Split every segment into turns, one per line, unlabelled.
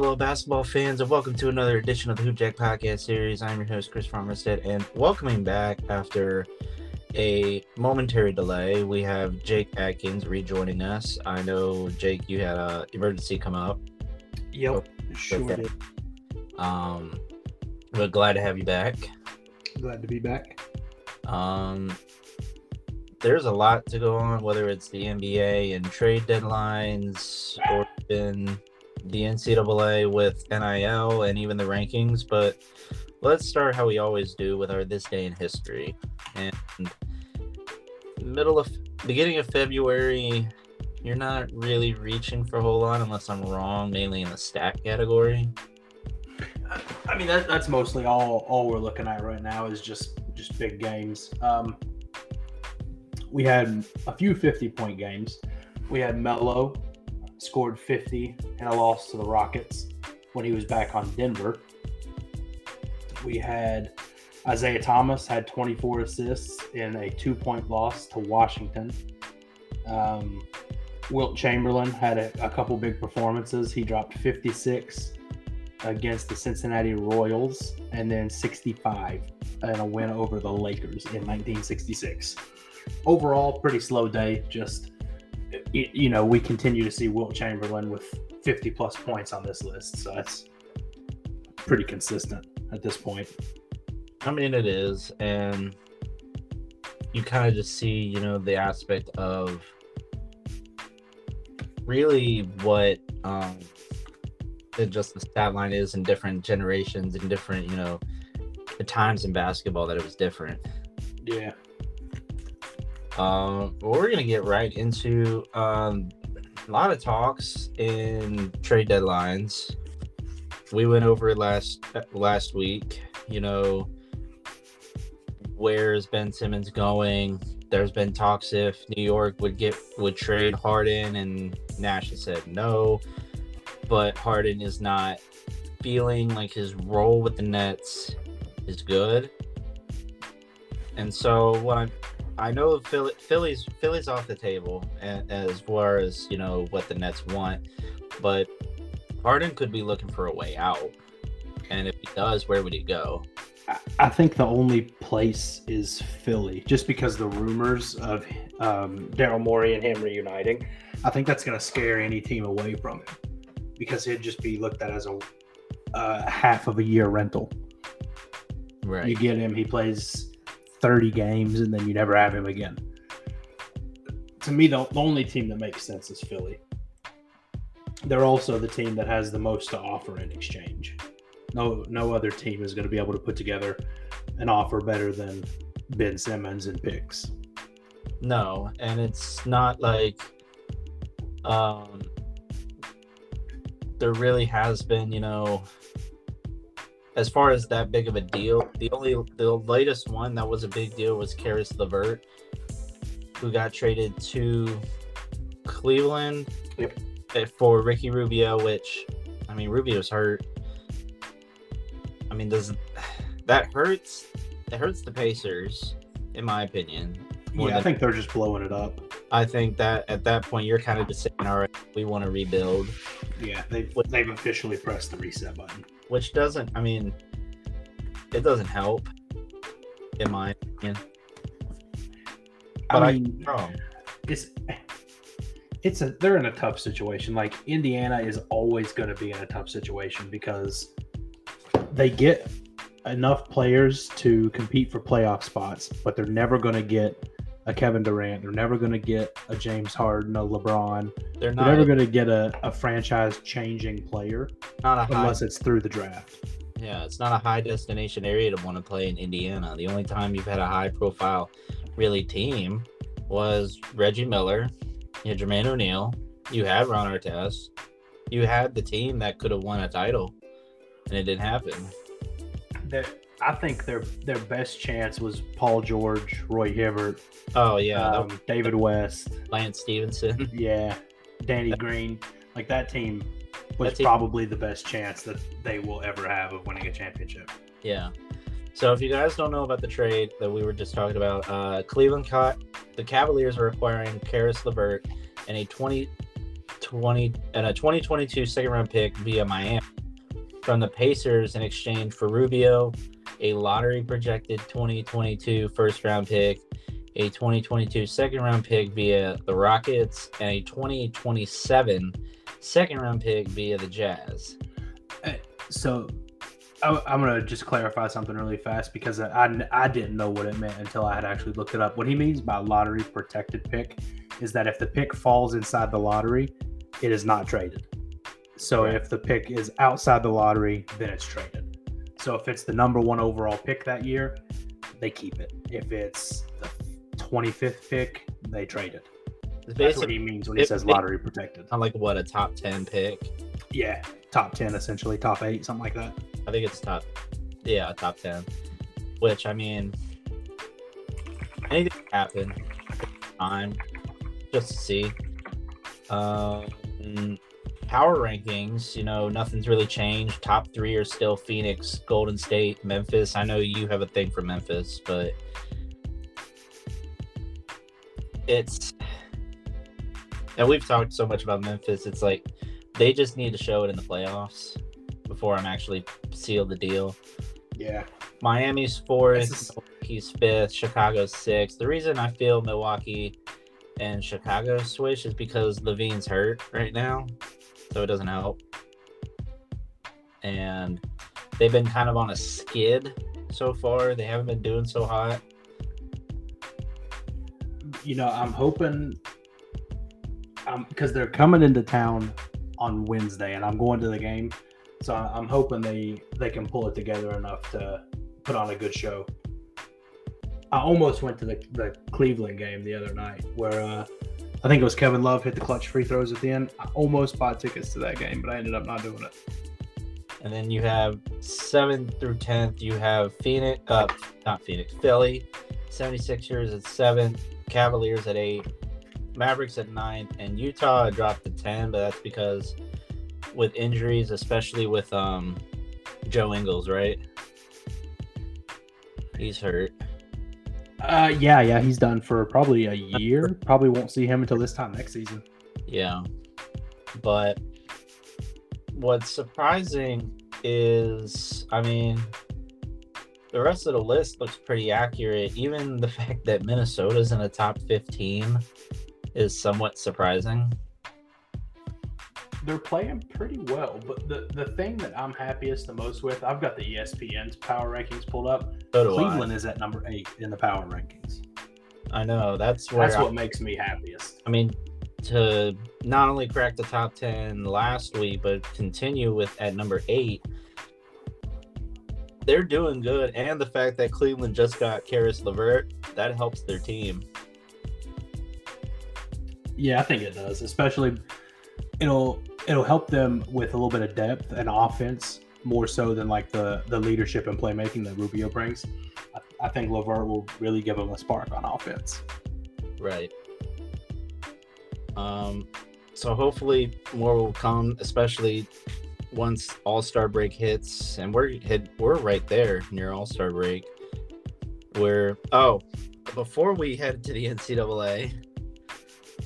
Hello, basketball fans, and welcome to another edition of the Hoop Jack Podcast Series. I'm your host, Chris Farmerstead, and welcoming back after a momentary delay, we have Jake Atkins rejoining us. I know, Jake, you had a emergency come up.
Yep, sure
okay.
did.
Um, but glad to have you back.
Glad to be back.
Um, there's a lot to go on, whether it's the NBA and trade deadlines or even the NCAA with NIL and even the rankings. But let's start how we always do with our this day in history. And middle of beginning of February, you're not really reaching for a whole lot unless I'm wrong, mainly in the stat category.
I mean, that, that's mostly all all we're looking at right now is just just big games. Um, we had a few 50 point games. We had Melo scored 50 in a loss to the Rockets when he was back on Denver. We had Isaiah Thomas had 24 assists in a two point loss to Washington. Um, Wilt Chamberlain had a, a couple big performances. He dropped 56 against the Cincinnati Royals and then 65 in a win over the Lakers in 1966. Overall, pretty slow day. Just, you know, we continue to see Wilt Chamberlain with 50 plus points on this list. So that's pretty consistent at this point.
I mean, it is. And you kind of just see, you know, the aspect of really what um, just the stat line is in different generations and different, you know, the times in basketball that it was different.
Yeah.
Um, we're gonna get right into um, a lot of talks in trade deadlines. We went over last last week. You know, where's Ben Simmons going? There's been talks if New York would get would trade Harden, and Nash has said no. But Harden is not feeling like his role with the Nets is good. And so what I'm I know Philly, Philly's Philly's off the table as far as you know what the Nets want, but Harden could be looking for a way out. And if he does, where would he go?
I think the only place is Philly, just because the rumors of um, Daryl Morey and him reuniting. I think that's going to scare any team away from him because he'd just be looked at as a uh, half of a year rental.
Right.
You get him, he plays 30 games, and then you never have him again. To me, the, the only team that makes sense is Philly. They're also the team that has the most to offer in exchange. No, no other team is going to be able to put together an offer better than Ben Simmons and picks.
No, and it's not like um there really has been, you know, as far as that big of a deal, the only the latest one that was a big deal was Caris LeVert, who got traded to Cleveland
yep.
Eh, for Ricky Rubio, which I mean Rubio's hurt. I mean, does that hurts? It hurts the Pacers, in my opinion.
Yeah, I think they're just blowing it up.
I think that at that point you're kind of just saying, all right, we want to rebuild.
Yeah, they've they've officially pressed the reset button.
Which doesn't, I mean, it doesn't help, in my opinion.
But I mean, I, it's it's a they're in a tough situation. Like Indiana is always going to be in a tough situation because they get enough players to compete for playoff spots, but they're never going to get a Kevin Durant. They're never going to get a James Harden, a LeBron. They're, not, they're never going to get a, a franchise changing player
not
unless
high,
it's through the draft.
Yeah, it's not a high destination area to want to play in Indiana. The only time you've had a high profile really team was Reggie Miller, you had Jermaine O'Neal, you had Ron Artest, you had the team that could have won a title, and it didn't happen.
That I think their their best chance was Paul George, Roy Hibbert.
Oh yeah,
um, David West,
Lance Stephenson.
Yeah, Danny Green. Like that team was that team. probably the best chance that they will ever have of winning a championship.
Yeah. So if you guys don't know about the trade that we were just talking about, uh, Cleveland caught the Cavaliers are acquiring Caris LeVert and a 20 20 and a 2022 second round pick via Miami from the Pacers in exchange for Rubio, a lottery projected 2022 first round pick, a 2022 second round pick via the Rockets, and a 2027 second round pick via the Jazz.
So I, I'm gonna just clarify something really fast because I, I didn't know what it meant until I had actually looked it up. What he means by lottery protected pick is that if the pick falls inside the lottery, it is not traded. So
Right.
if the pick is outside the lottery, then it's traded. So if it's the number one overall pick that year, they keep it. If it's the 25th pick, they trade it. That's what
basically
he means when he
it-
says lottery protected.
of like what a top 10 pick.
Yeah, top 10 essentially, top eight, something like that.
I think it's top, yeah, top 10. Which, I mean, anything can happen. Time, just to see. Um, power rankings, you know, nothing's really changed. Top three are still Phoenix, Golden State, Memphis. I know you have a thing for Memphis, but it's. And we've talked so much about Memphis. It's like they just need to show it in the playoffs before I'm actually seal the deal.
Yeah.
Miami's fourth,
is-
Milwaukee's fifth, Chicago's sixth. The reason I feel Milwaukee and Chicago switch is because LaVine's hurt right now, so it doesn't help. And they've been kind of on a skid so far. They haven't been doing so hot.
you know, I'm hoping um because they're coming into town on Wednesday, and I'm going to the game, so I'm hoping they they can pull it together enough to put on a good show. I almost went to the, the Cleveland game the other night where uh, I think it was Kevin Love hit the clutch free throws at the end. I almost bought tickets to that game, but I ended up not doing it.
And then you have seventh through tenth. You have Phoenix, uh, not Phoenix, Philly, 76ers at seventh, Cavaliers at eight, Mavericks at ninth, and Utah dropped to ten. But that's because with injuries, especially with um Joe Ingles, right? He's hurt.
Uh, yeah, yeah, he's done for probably a year. Probably won't see him until this time next season.
Yeah. But what's surprising is, I mean, the rest of the list looks pretty accurate. Even the fact that Minnesota's in the top 15 is somewhat surprising.
They're playing pretty well. But the, the thing that I'm happiest the most with, I've got the ESPN's power rankings pulled up.
So
Cleveland is at number eight in the power rankings.
I. I know. That's where
That's
I,
what makes me happiest.
I mean, to not only crack the top 10 last week, but continue with at number eight. They're doing good, and the fact that Cleveland just got Caris LeVert that helps their team.
Yeah, I think it does. Especially, it'll it'll help them with a little bit of depth and offense more so than like the the leadership and playmaking that Rubio brings. I, I think LeVert will really give them a spark on offense.
Right. Um, so hopefully more will come, especially once All Star break hits, and we're hit, we're right there near All Star break. We're oh, before we head to the NCAA,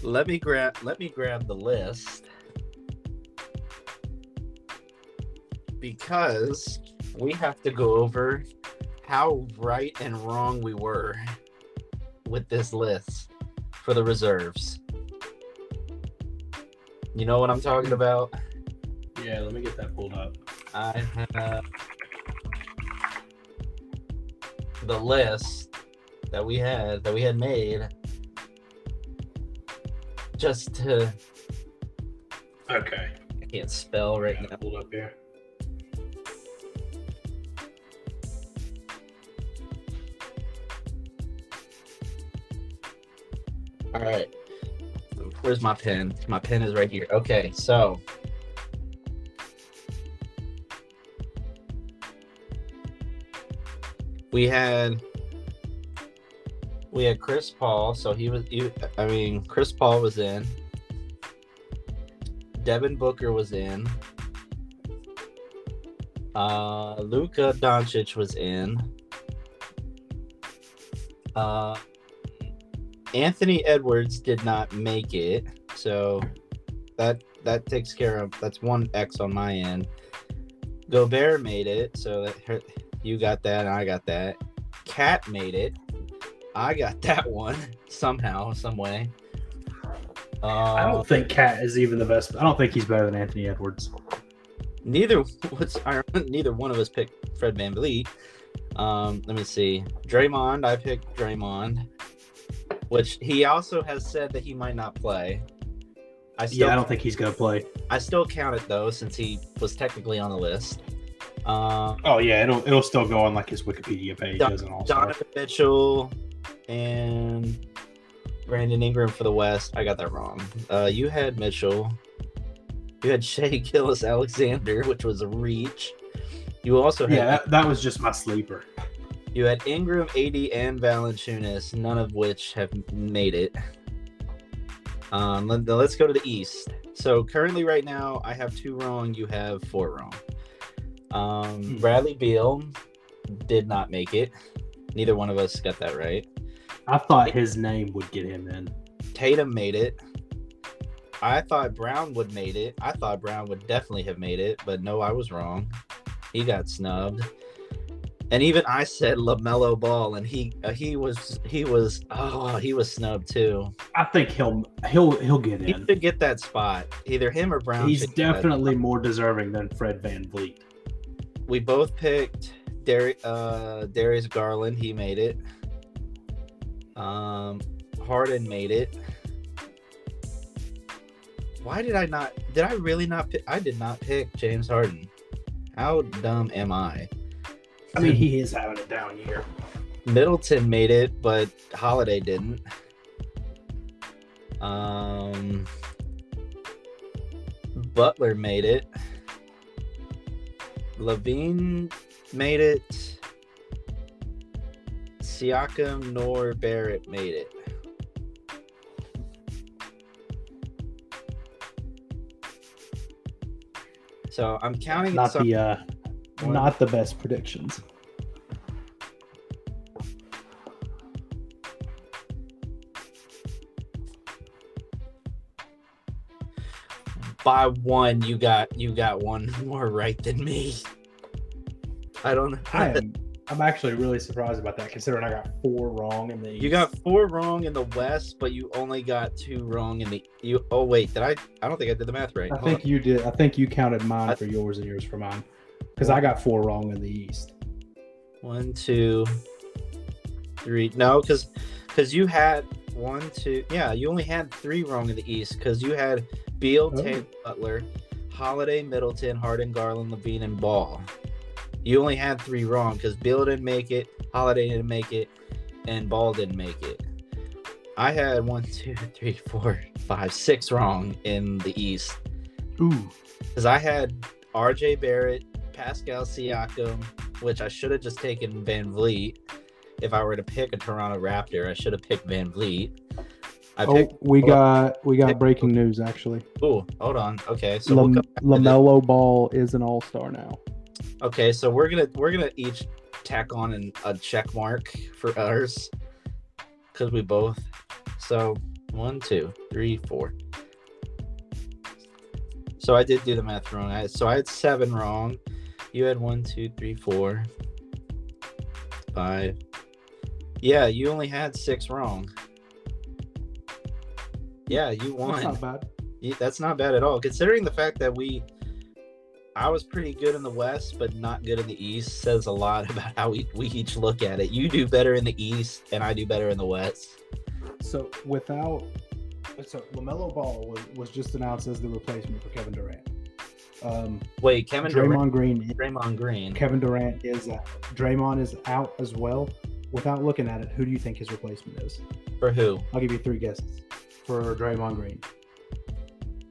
let me grab let me grab the list because we have to go over how right and wrong we were with this list for the reserves. You know what I'm talking about?
Yeah, let me get that pulled up.
I have the list that we had that we had made just to
Okay,
I can't spell right now.
pulled up here.
All right. Where's my pen? My pen is right here. Okay, so we had we had Chris Paul, so he was he, I mean Chris Paul was in. Devin Booker was in. Uh Luka Doncic was in. Uh Anthony Edwards did not make it, so that that takes care of that's one X on my end. Gobert made it, so that you got that and I got that. Cat made it. I got that one somehow, some way.
Uh, I don't think Cat is even the best. I don't think he's better than Anthony Edwards.
Neither what's neither one of us picked Fred VanVleet. Um, let me see. Draymond, I picked Draymond, which he also has said that he might not play.
I still, yeah, I don't think he's gonna play.
I still count it though, since he was technically on the list.
Uh, oh yeah, it'll it'll still go on like his Wikipedia page Don, as an all
Donovan Mitchell and Brandon Ingram for the West. I got that wrong. Uh, you had Mitchell. You had Shai Gilgeous-Alexander, which was a reach. You also had
yeah, that, that was just my sleeper.
You had Ingram, AD, and Valanciunas, none of which have made it. Um, let, us go to the East. So currently, right now, I have two wrong. You have four wrong. Um, hmm. Bradley Beal did not make it. Neither one of us got that right.
I thought his name would get him in.
Tatum made it. I thought Brown would made it. I thought Brown would definitely have made it, but no, I was wrong. He got snubbed. And even I said LaMelo Ball, and he uh, he was he was oh he was snubbed too.
I think he'll he'll he'll get in.
He should get that spot. Either him or Brown.
He's definitely more deserving than Fred Van VanVleet.
We both picked Dar- uh, Darius Garland. He made it. Um, Harden made it. Why did I not? Did I really not pick? I did not pick James Harden. How dumb am I?
I mean, he is having a down year.
Middleton made it, but Holiday didn't. Um, Butler made it. LaVine made it. Siakam nor Barrett made it. So I'm counting
not some... the uh, not the best predictions.
By one, you got you got one more right than me. I don't know.
I am I'm actually really surprised about that, considering I got four wrong in the.
East. You got four wrong in the West, but you only got two wrong in the. You oh wait, did I? I don't think I did the math right.
I Hold think on. you did. I think you counted mine I, for yours and yours for mine, because I got four wrong in the East.
One, two, three. No, because because you had one, two. Yeah, you only had three wrong in the East because you had Beal, oh. Taylor, Butler, Holiday, Middleton, Harden, Garland, LaVine, and Ball. You only had three wrong because Bill didn't make it, Holiday didn't make it, and Ball didn't make it. I had one, two, three, four, five, six wrong in the East.
Ooh.
Because I had RJ Barrett, Pascal Siakam, which I should have just taken VanVleet. If I were to pick a Toronto Raptor, I should have picked VanVleet.
I oh, we got we got breaking news actually.
Oh, hold on. Okay, so
Lam- we'll LaMelo Ball is an All Star now.
Okay, so we're gonna we're gonna each tack on an, a check mark for ours because we both. So one, two, three, four. So I did do the math wrong. I, so I had seven wrong. You had one, two, three, four, five. Yeah, you only had six wrong. Yeah, you won.
That's not bad.
that's not bad at all, considering the fact that we I was pretty good in the West, but not good in the East. Says a lot about how we, we each look at it. You do better in the East, and I do better in the West.
So without, so LaMelo Ball was, was just announced as the replacement for Kevin Durant.
Um, Wait, Kevin
Draymond
Durant,
Green.
Draymond Green.
Kevin Durant is out. Draymond is out as well. Without looking at it, who do you think his replacement is?
For who?
I'll give you three guesses. For Draymond Green.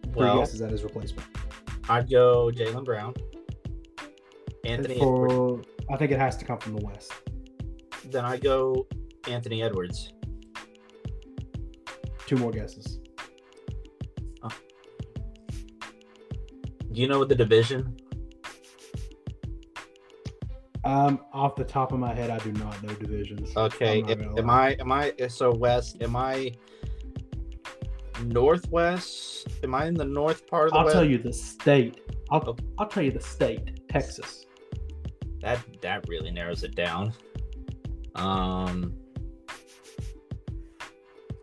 Three
well,
guesses at his replacement.
I'd go Jaylen Brown. Anthony
For, Edwards. I think it has to come from the West.
Then I go Anthony Edwards.
Two more guesses.
Do you know what the division?
Um, off the top of my head, I do not know divisions.
Okay, am I am I so West? Am I northwest. Am I in the north part of the
I'll
West?
tell you the state. I'll
Oh.
I'll tell you the state, Texas.
That that really narrows it down. Um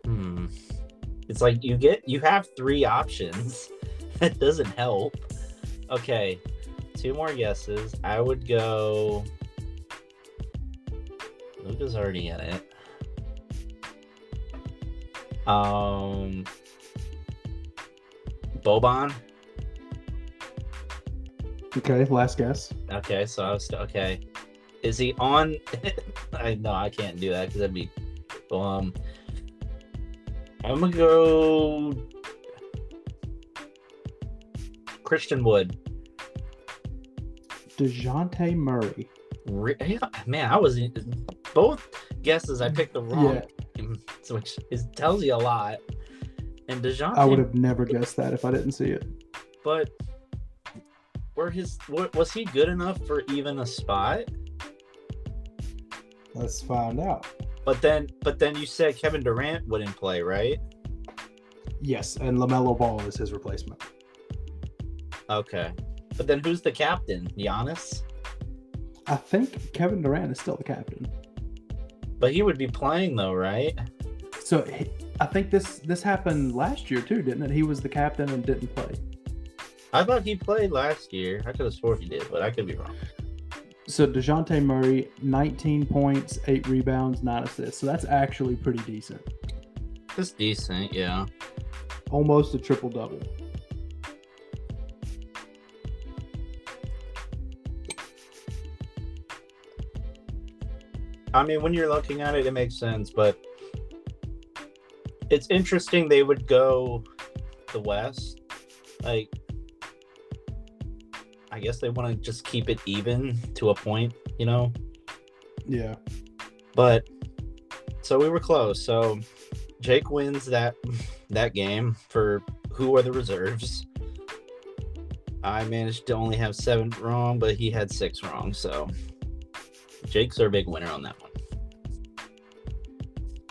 Hmm. It's like you get you have three options. That doesn't help. Okay. Two more guesses. I would go Luka's already in it. Um Boban.
Okay, last guess.
Okay, so I was st- okay. Is he on? I no, I can't do that because that'd be. Um, I'm gonna go. Christian Wood.
Dejounte Murray.
Re- yeah, Man, I was both guesses. I mm, picked the wrong,
Yeah,
which is tells you a lot. And Dejounte,
I would have never guessed that if I didn't see it.
but were his wa- was he good enough for even a spot?
Let's find out.
But then, but then you said Kevin Durant wouldn't play, right?
Yes, and LaMelo Ball is his replacement.
Okay. But then who's the captain? Giannis?
I think Kevin Durant is still the captain.
But he would be playing though, right?
So he- I think this this happened last year too, didn't it? He was the captain and didn't play.
I thought he played last year. I could have swore he did, but I could be wrong.
So Dejounte Murray, 19 points, eight rebounds, nine assists. So that's actually pretty decent.
That's decent, yeah.
Almost a triple double.
I mean, when you're looking at it, it makes sense, but it's interesting they would go the West. Like, I guess they want to just keep it even to a point, you know?
Yeah.
But so we were close. So Jake wins that that game for who are the reserves. I managed to only have seven wrong, but he had six wrong. So Jake's our big winner on that one.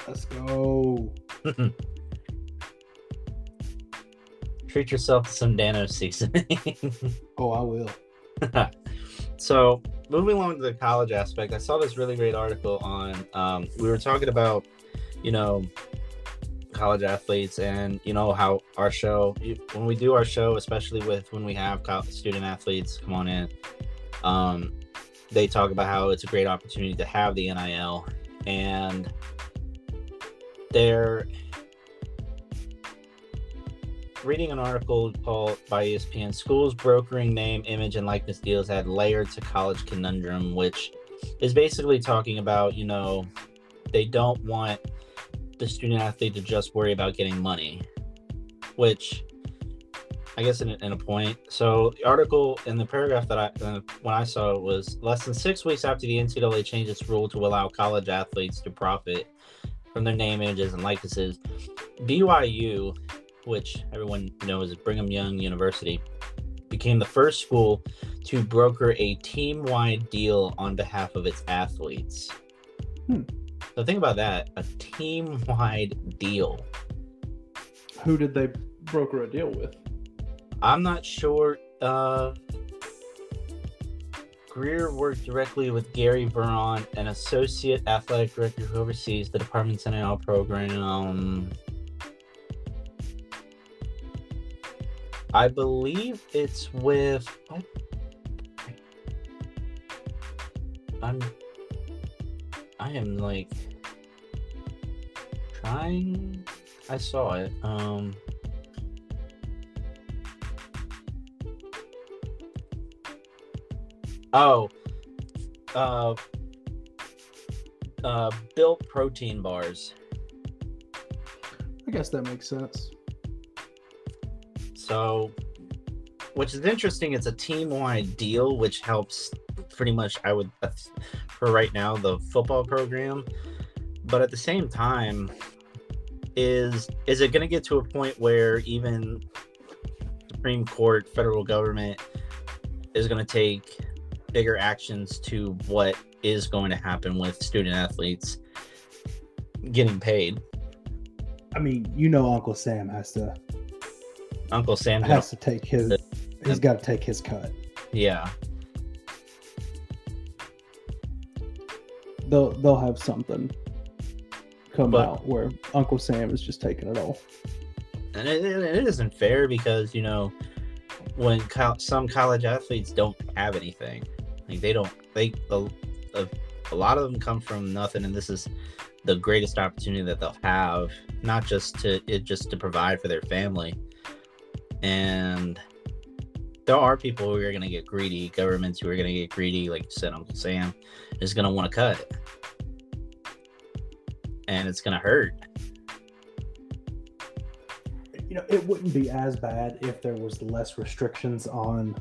Let's go.
Treat yourself to some Dano seasoning.
Oh, I will.
so moving along to the college aspect, I saw this really great article on. Um, we were talking about, you know, college athletes and you know how our show when we do our show, especially with when we have student athletes come on in, um, they talk about how it's a great opportunity to have the NIL and they're reading an article called by ESPN Schools brokering name, image, and likeness deals add layer to college conundrum, which is basically talking about, you know, they don't want the student athlete to just worry about getting money, which I guess in a, in a point. So the article in the paragraph that I uh, when I saw it was less than six weeks after the NCAA changed its rule to allow college athletes to profit from their name, images, and likenesses. BYU which everyone knows is Brigham Young University, became the first school to broker a team wide deal on behalf of its athletes.
Hmm.
So think about that a team wide deal.
Who did they broker a deal with?
I'm not sure. Uh, Greer worked directly with Gary Veron, an associate athletic director who oversees the department's NIL program. Um, I believe it's with. What? I'm. I am like trying. I saw it. Um. Oh. Uh. Uh. Built protein bars.
I guess that makes sense.
So, which is interesting. It's a team-wide deal, which helps pretty much. I would, uh, for right now, the football program. But at the same time, is is it going to get to a point where even Supreme Court, federal government is going to take bigger actions to what is going to happen with student athletes getting paid?
I mean, you know, Uncle Sam has to
Uncle Sam
has to take his. He's got to take his cut.
Yeah.
They'll they'll have something come
But-
out where Uncle Sam is just taking it all.
and it, it it isn't fair because you know when co- some college athletes don't have anything like they don't they a, a, a lot of them come from nothing and this is the greatest opportunity that they'll have not just to it just to provide for their family. And there are people who are going to get greedy governments who are going to get greedy like you said uncle sam is going to want to cut. And it's going to hurt.
You know, it wouldn't be as bad if there was less restrictions on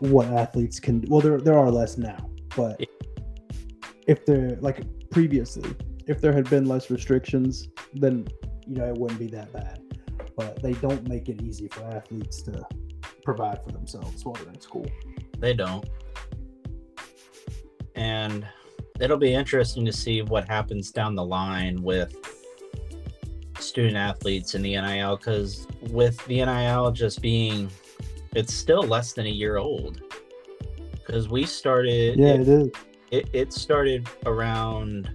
what athletes can. Well, there there are less now, but if there like previously, if there had been less restrictions, then you know it wouldn't be that bad. But they don't make it easy for athletes to provide for themselves while they're in school.
They don't. And it'll be interesting to see what happens down the line with student athletes in the NIL because with the NIL just being, it's still less than a year old. Because we started,
Yeah,
it,
it is.
it, it started around,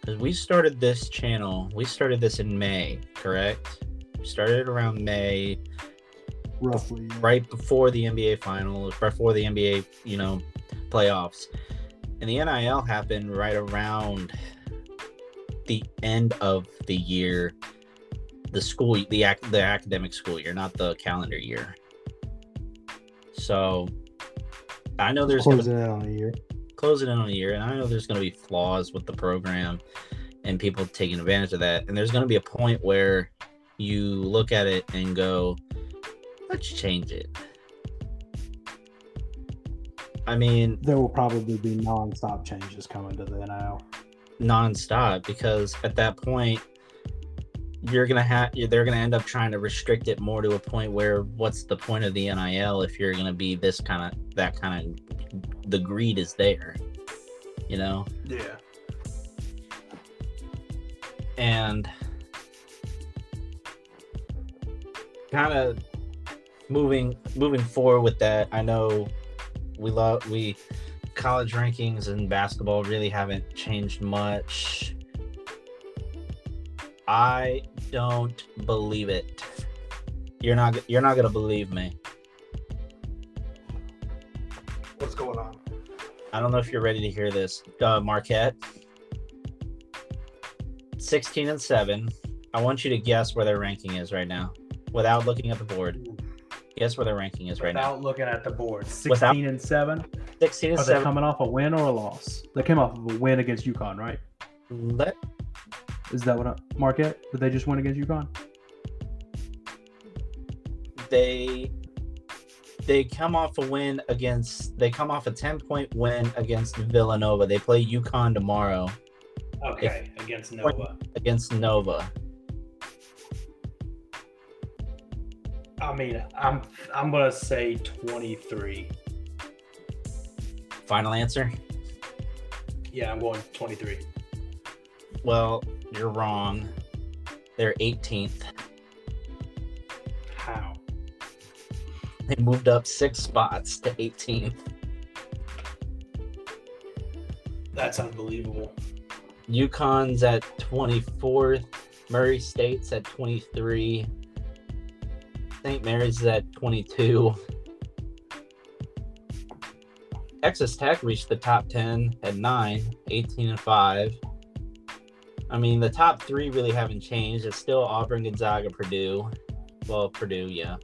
because we started this channel, we started this in May, correct? We started around May
Roughly. yeah.
right before the NBA finals, right before the NBA, you know, playoffs. And the NIL happened right around the end of the year, the school, the ac- the academic school year, not the calendar year. So I know there's
Closing in on a year.
closing in on a year, and I know there's going to be flaws with the program and people taking advantage of that. And there's going to be a point where you look at it and go, let's change it. I mean,
There will probably be non-stop changes coming to the NIL.
nonstop because at that point, you're gonna have they're gonna end up trying to restrict it more to a point where what's the point of the NIL if you're gonna be this kind of that kind of the greed is there, you know.
Yeah.
and kind of moving moving forward with that i know we love we college rankings and basketball really haven't changed much i don't believe it you're not you're not gonna believe me
What's going on?
i don't know if you're ready to hear this uh, marquette 16 and 7 i want you to guess where their ranking is right now without looking at the board guess where their ranking is right now
Without looking at the board, 16
Without-
and 7.
16 and
Are they
7
coming off a win or a loss? They came off of a win against UConn, right?
let
Is that what I, Marquette? Did they just win against UConn?
they they come off a win against they come off a 10 point win against villanova they play UConn tomorrow
Okay, against Nova.
against nova
I mean, I'm I'm gonna say 23.
final answer
Yeah, I'm going 23.
well you're wrong. They're 18th
How?
they moved up six spots to 18th
That's unbelievable.
UConn's at 24th murray state's at 23 st mary's is at 22 texas tech reached the top 10 at 9 18 and 5 i mean the top three really haven't changed. It's still auburn gonzaga purdue. Well purdue yeah.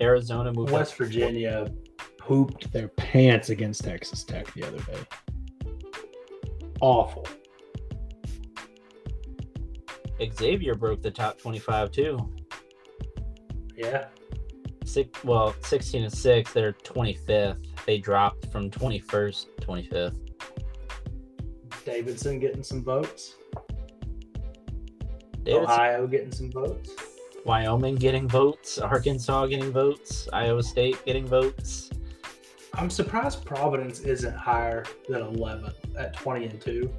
Arizona moved up.
West Virginia pooped their pants against Texas Tech the other day. Awful.
xavier broke the top 25 too.
Yeah.
six well 16 and 6 they're 25th they dropped from 21st 25th
Davidson getting some votes.
Davidson.
Ohio getting some votes.
Wyoming getting votes. Arkansas getting votes. Iowa State getting votes.
I'm surprised Providence isn't higher than 11 at 20 and 2.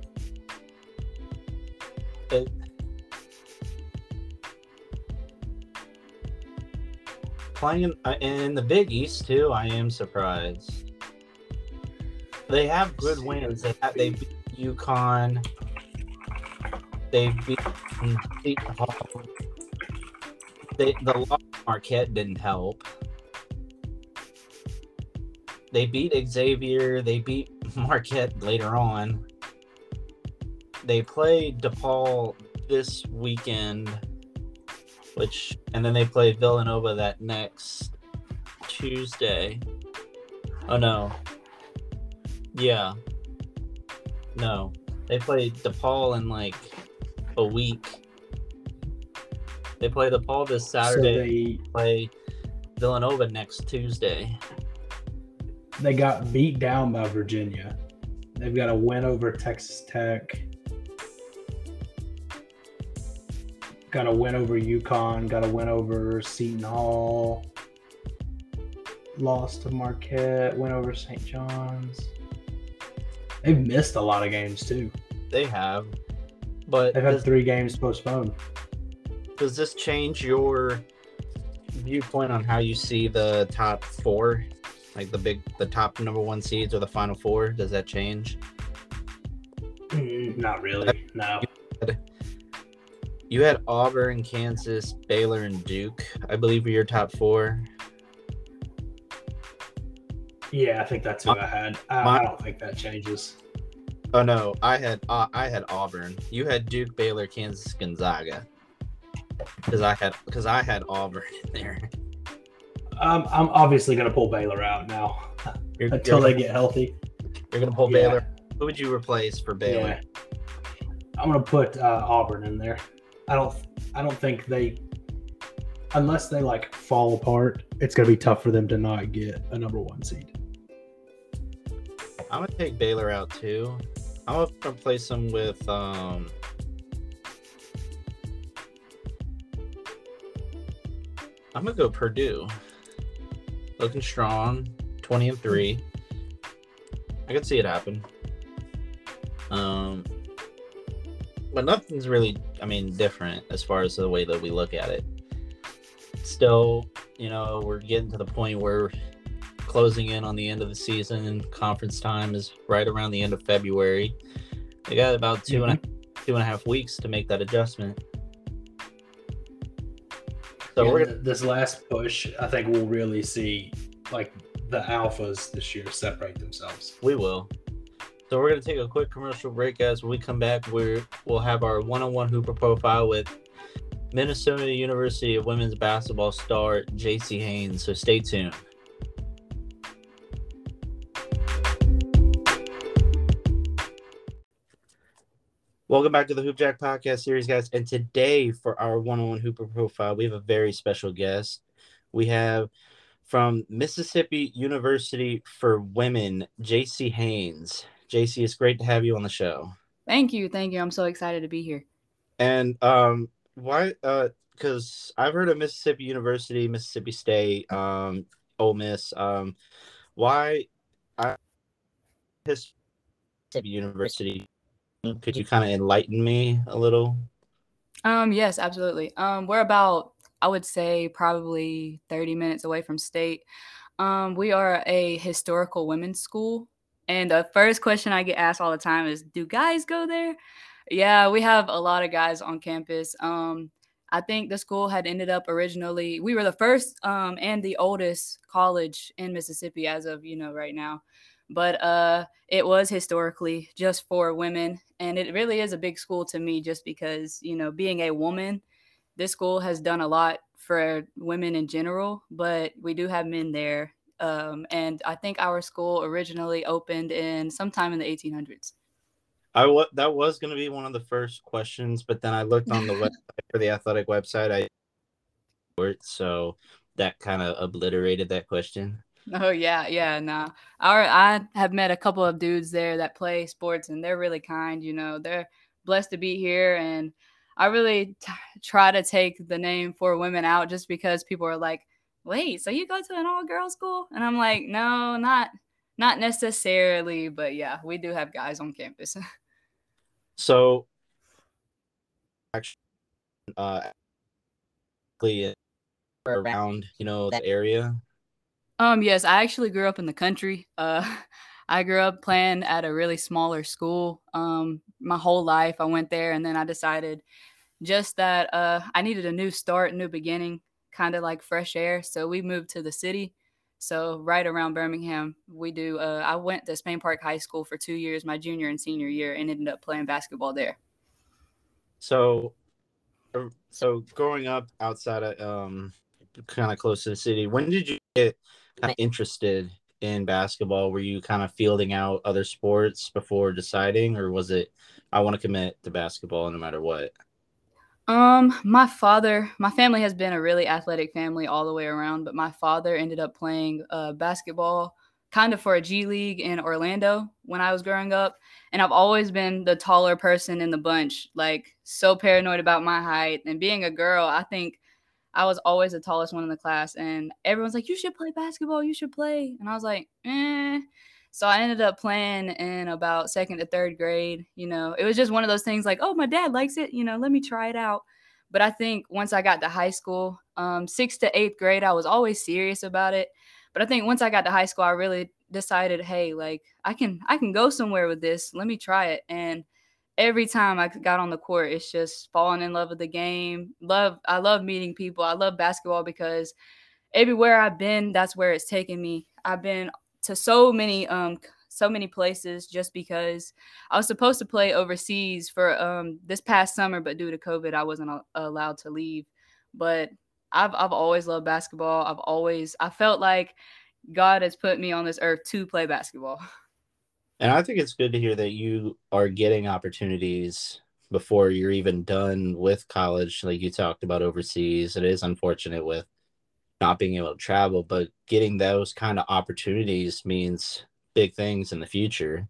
It, playing uh, in the Big East too, I am surprised. They have good wins. They have, they UConn. They beat Seton Hall. They the loss Marquette didn't help. They beat Xavier. They beat Marquette later on. They play DePaul this weekend, which and then they play Villanova that next Tuesday. Oh no. Yeah. No. They play DePaul in like a week. They play DePaul this Saturday.
So they,
play Villanova next Tuesday.
they got beat down by Virginia. They've got a win over Texas Tech. Got a win over UConn. Got a win over Seton Hall. Lost to Marquette. Win over St. John's. They've missed a lot of games too.
They have. But
They've had three games postponed.
does this change your viewpoint on how you see the top four? Like the big the top number one seeds or the final four? Does that change?
Mm, Not really. No.
You had Auburn, Kansas, Baylor, and Duke. I believe were your top four.
Yeah, I think that's who I had. I,
My-
I don't think that changes.
Oh no, I had uh, I had Auburn. You had Duke, Baylor, Kansas, Gonzaga. Because I had because I had Auburn in there.
Um, I'm obviously going to pull Baylor out now
You're,
until
you're,
they get healthy.
you're gonna pull
Yeah.
Baylor. Who would you replace for Baylor?
Yeah. I'm going to put uh, Auburn in there. I don't. I don't think they, unless they like fall apart, it's going to be tough for them to not get a number one seed.
I'm gonna take Baylor out too. I'm gonna replace them with um. I'm gonna go Purdue. Looking strong, twenty and three. I can see it happen. Um, but nothing's really, I mean, different as far as the way that we look at it. Still, you know, we're getting to the point where closing in on the end of the season conference time is right around the end of February. They got about two and a two and a half weeks to make that adjustment. So
Yeah,
we're gonna,
this last push, I think we'll really see like the alphas this year separate themselves.
we will. So we're gonna take a quick commercial break. As we come back, we we'll have our one-on-one hooper profile with Minnesota University of Women's Basketball star Jaycee Haynes. So stay tuned. Welcome back to the Hoop Jack Podcast series, guys. And today, for our one-on-one hooper profile, we have a very special guest. We have from Mississippi University for Women, Jaycee Haynes. Jaycee, it's great to have you on the show.
Thank you, thank you. I'm so excited to be here.
And um, why? Uh, because I've heard of Mississippi University, Mississippi State, um, Ole Miss. Um, why? I Mississippi University. Could you kind of enlighten me a little?
Um, yes, absolutely. Um, we're about, I would say, probably 30 minutes away from state. Um, we are a historical women's school, and the first question I get asked all the time is, "Do guys go there?" Yeah, we have a lot of guys on campus. Um, I think the school had ended up originally. We were the first um, and the oldest college in Mississippi as of you know right now, but uh, it was historically just for women, and it really is a big school to me just because you know being a woman, this school has done a lot for women in general, but we do have men there. Um, and I think our school originally opened in sometime in the 1800s.
I wa- that was going to be one of the first questions, but then I looked on the website for the athletic website. I so that kind of obliterated that question.
Oh yeah, yeah, nah. Our I have met a couple of dudes there that play sports, and they're really kind. You know, they're blessed to be here, and I really t- try to take the name for women out just because people are like, "Wait, so you go to an all-girls school?" And I'm like, "No, not not necessarily, but yeah, we do have guys on campus."
So, actually, uh, around, you know, the area?
Um, yes, I actually grew up in the country. Uh, I grew up playing at a really smaller school. Um, my whole life, I went there, and then I decided just that uh, I needed a new start, new beginning, kind of like fresh air. So we moved to the city. So right around Birmingham, we do. Uh, I went to Spain Park High School for two years, my junior and senior year, and ended up playing basketball there.
So, uh, so growing up outside of um, kind of close to the city, when did you get interested in basketball? Were you kind of fielding out other sports before deciding, or was it I want to commit to basketball no matter what?
Um, my father, my family has been a really athletic family all the way around, but my father ended up playing uh, basketball kind of for a G League in Orlando when I was growing up. And I've always been the taller person in the bunch, like so paranoid about my height. And being a girl, I think I was always the tallest one in the class. And everyone's like, you should play basketball, you should play. And I was like, eh. So I ended up playing in about second to third grade. You know, it was just one of those things like, oh, my dad likes it. You know, let me try it out. But I think once I got to high school, um, sixth to eighth grade, I was always serious about it. But I think once I got to high school, I really decided, hey, like I can I can go somewhere with this. Let me try it. And every time I got on the court, it's just falling in love with the game. Love I love meeting people. I love basketball because everywhere I've been, that's where it's taken me. I've been to so many um so many places just because I was supposed to play overseas for um this past summer, but due to COVID, I wasn't a- allowed to leave. But I've I've always loved basketball. I've always I felt like God has put me on this earth to play basketball.
And I think it's good to hear that you are getting opportunities before you're even done with college, like you talked about overseas. It is unfortunate with not being able to travel, but getting those kind of opportunities means big things in the future.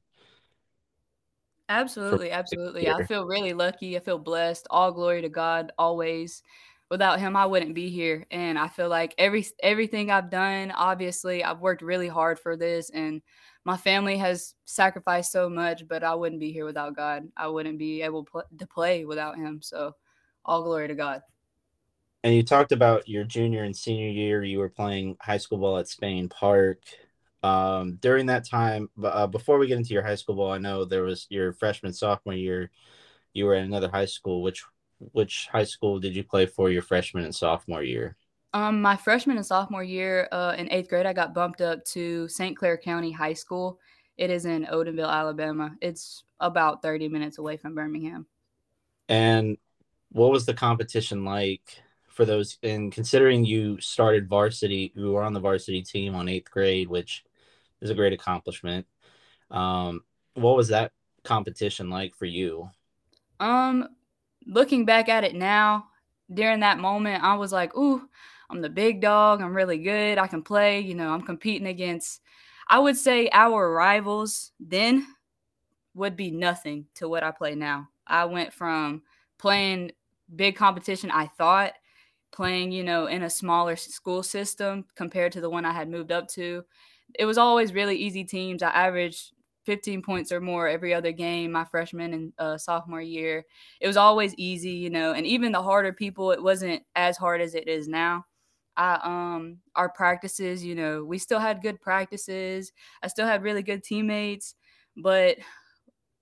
Absolutely, absolutely. I feel really lucky. I feel blessed. All glory to God always. Without him, I wouldn't be here. And I feel like every everything I've done, obviously, I've worked really hard for this and my family has sacrificed so much, but I wouldn't be here without God. I wouldn't be able to play without him. So, all glory to God.
And you talked about your junior and senior year, you were playing high school ball at Spain Park. Um, during that time, uh, before we get into your high school ball, I know there was your freshman sophomore year. You were at another high school. Which which high school did you play for your freshman and sophomore year?
Um, my freshman and sophomore year uh, in eighth grade, I got bumped up to St. Clair County High School. It is in Odenville, Alabama. It's about 30 minutes away from Birmingham.
And what was the competition like for those and considering you started varsity you were on the varsity team on eighth grade which is a great accomplishment um what was that competition like for you
um looking back at it now during that moment i was like ooh i'm the big dog i'm really good i can play you know i'm competing against i would say our rivals then would be nothing to what i play now i went from playing big competition i thought playing, you know, in a smaller school system compared to the one I had moved up to. It was always really easy teams. I averaged 15 points or more every other game my freshman and uh, sophomore year. It was always easy, you know, and even the harder people, it wasn't as hard as it is now. I um our practices, you know, we still had good practices. I still had really good teammates, but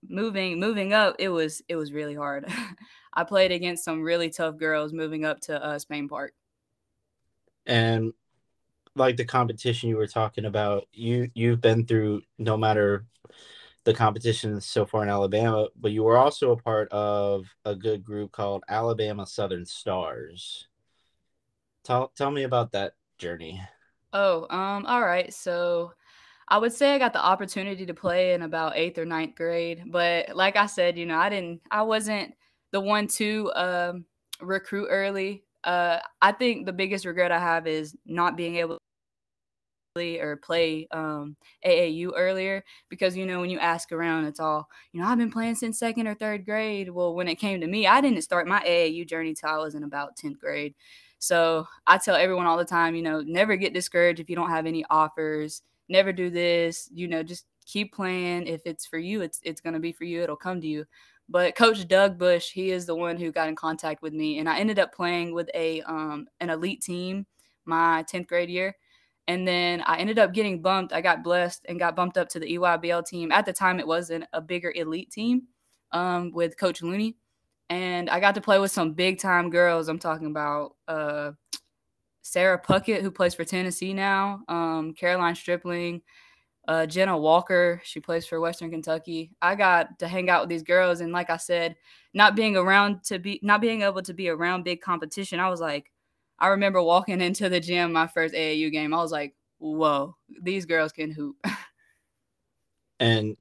moving moving up, it was it was really hard. I played against some really tough girls moving up to uh, Spain Park.
And like the competition you were talking about, you you've been through no matter the competition so far in Alabama, but you were also a part of a good group called Alabama Southern Stars. Tell tell me about that journey.
Oh, um, all right. So I would say I got the opportunity to play in about eighth or ninth grade, but like I said, you know, I didn't, I wasn't the one to um, recruit early. Uh, I think the biggest regret I have is not being able or play um, AAU earlier because you know when you ask around, it's all you know. I've been playing since second or third grade. Well, when it came to me, I didn't start my AAU journey till I was in about tenth grade. So I tell everyone all the time, you know, never get discouraged if you don't have any offers. Never do this. You know, just keep playing. If it's for you, it's it's gonna be for you. It'll come to you. But Coach Doug Bush, he is the one who got in contact with me, and I ended up playing with a um, an elite team my 10th grade year. And then I ended up getting bumped. I got blessed and got bumped up to the EYBL team. At the time, it wasn't a bigger elite team um, with Coach Looney. And I got to play with some big time girls. I'm talking about uh, Sara Puckett, who plays for Tennessee now, um, Caroline Stripling, uh, Jenna Walker. She plays for Western Kentucky. I got to hang out with these girls. And like I said, not being around to be, not being able to be around big competition, I was like, I remember walking into the gym my first AAU game. I was like, whoa, these girls can hoop.
and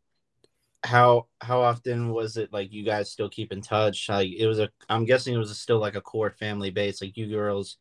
how how often was it like you guys still keep in touch? Like it was a I'm guessing it was still like a core family base. Like you girls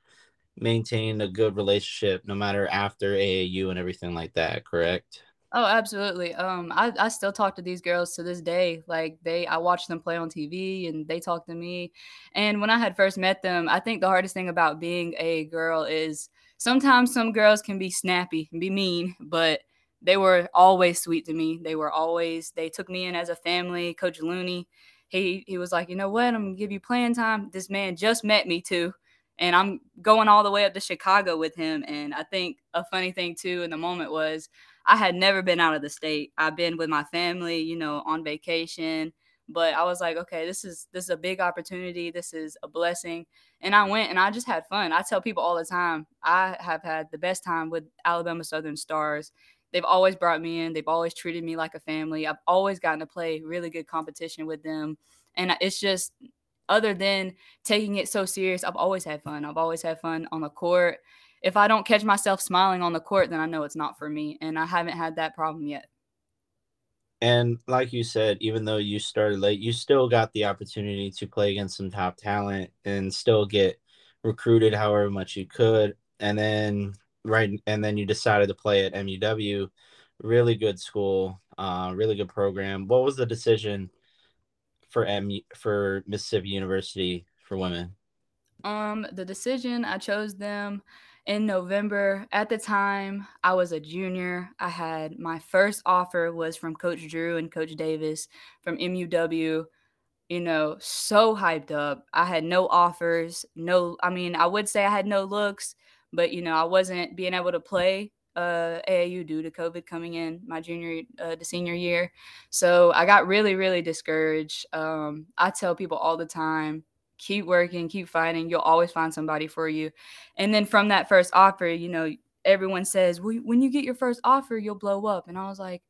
maintained a good relationship no matter after AAU and everything like that, correct?
Oh, absolutely. Um, I, I still talk to these girls to this day. Like they, I watch them play on TV and they talk to me. And when I had first met them, I think the hardest thing about being a girl is sometimes some girls can be snappy and be mean, but they were always sweet to me. They were always, they took me in as a family. Coach Looney, he, he was like, you know what? I'm gonna give you playing time. This man just met me too and I'm going all the way up to Chicago with him. And I think a funny thing too in the moment was I had never been out of the state. I've been with my family, you know, on vacation, but I was like, okay, this is this is a big opportunity. This is a blessing. And I went and I just had fun. I tell people all the time, I have had the best time with Alabama Southern Stars. They've always brought me in. They've always treated me like a family. I've always gotten to play really good competition with them. And it's just other than taking it so serious, I've always had fun. I've always had fun on the court. If I don't catch myself smiling on the court, then I know it's not for me. And I haven't had that problem yet.
And like you said, even though you started late, you still got the opportunity to play against some top talent and still get recruited however much you could. And then right and then you decided to play at MUW, really good school, uh, really good program. What was the decision for M for Mississippi University for women?
Um, the decision I chose them in November. At the time, I was a junior. I had my first offer was from Coach Drew and Coach Davis from MUW. You know, so hyped up. I had no offers, no. I mean, I would say I had no looks, but you know, I wasn't being able to play uh, AAU due to COVID coming in my junior uh, to senior year. So I got really, really discouraged. Um, I tell people all the time, keep working, keep fighting. You'll always find somebody for you. And then from that first offer, you know, everyone says, well, when you get your first offer, you'll blow up. And I was like,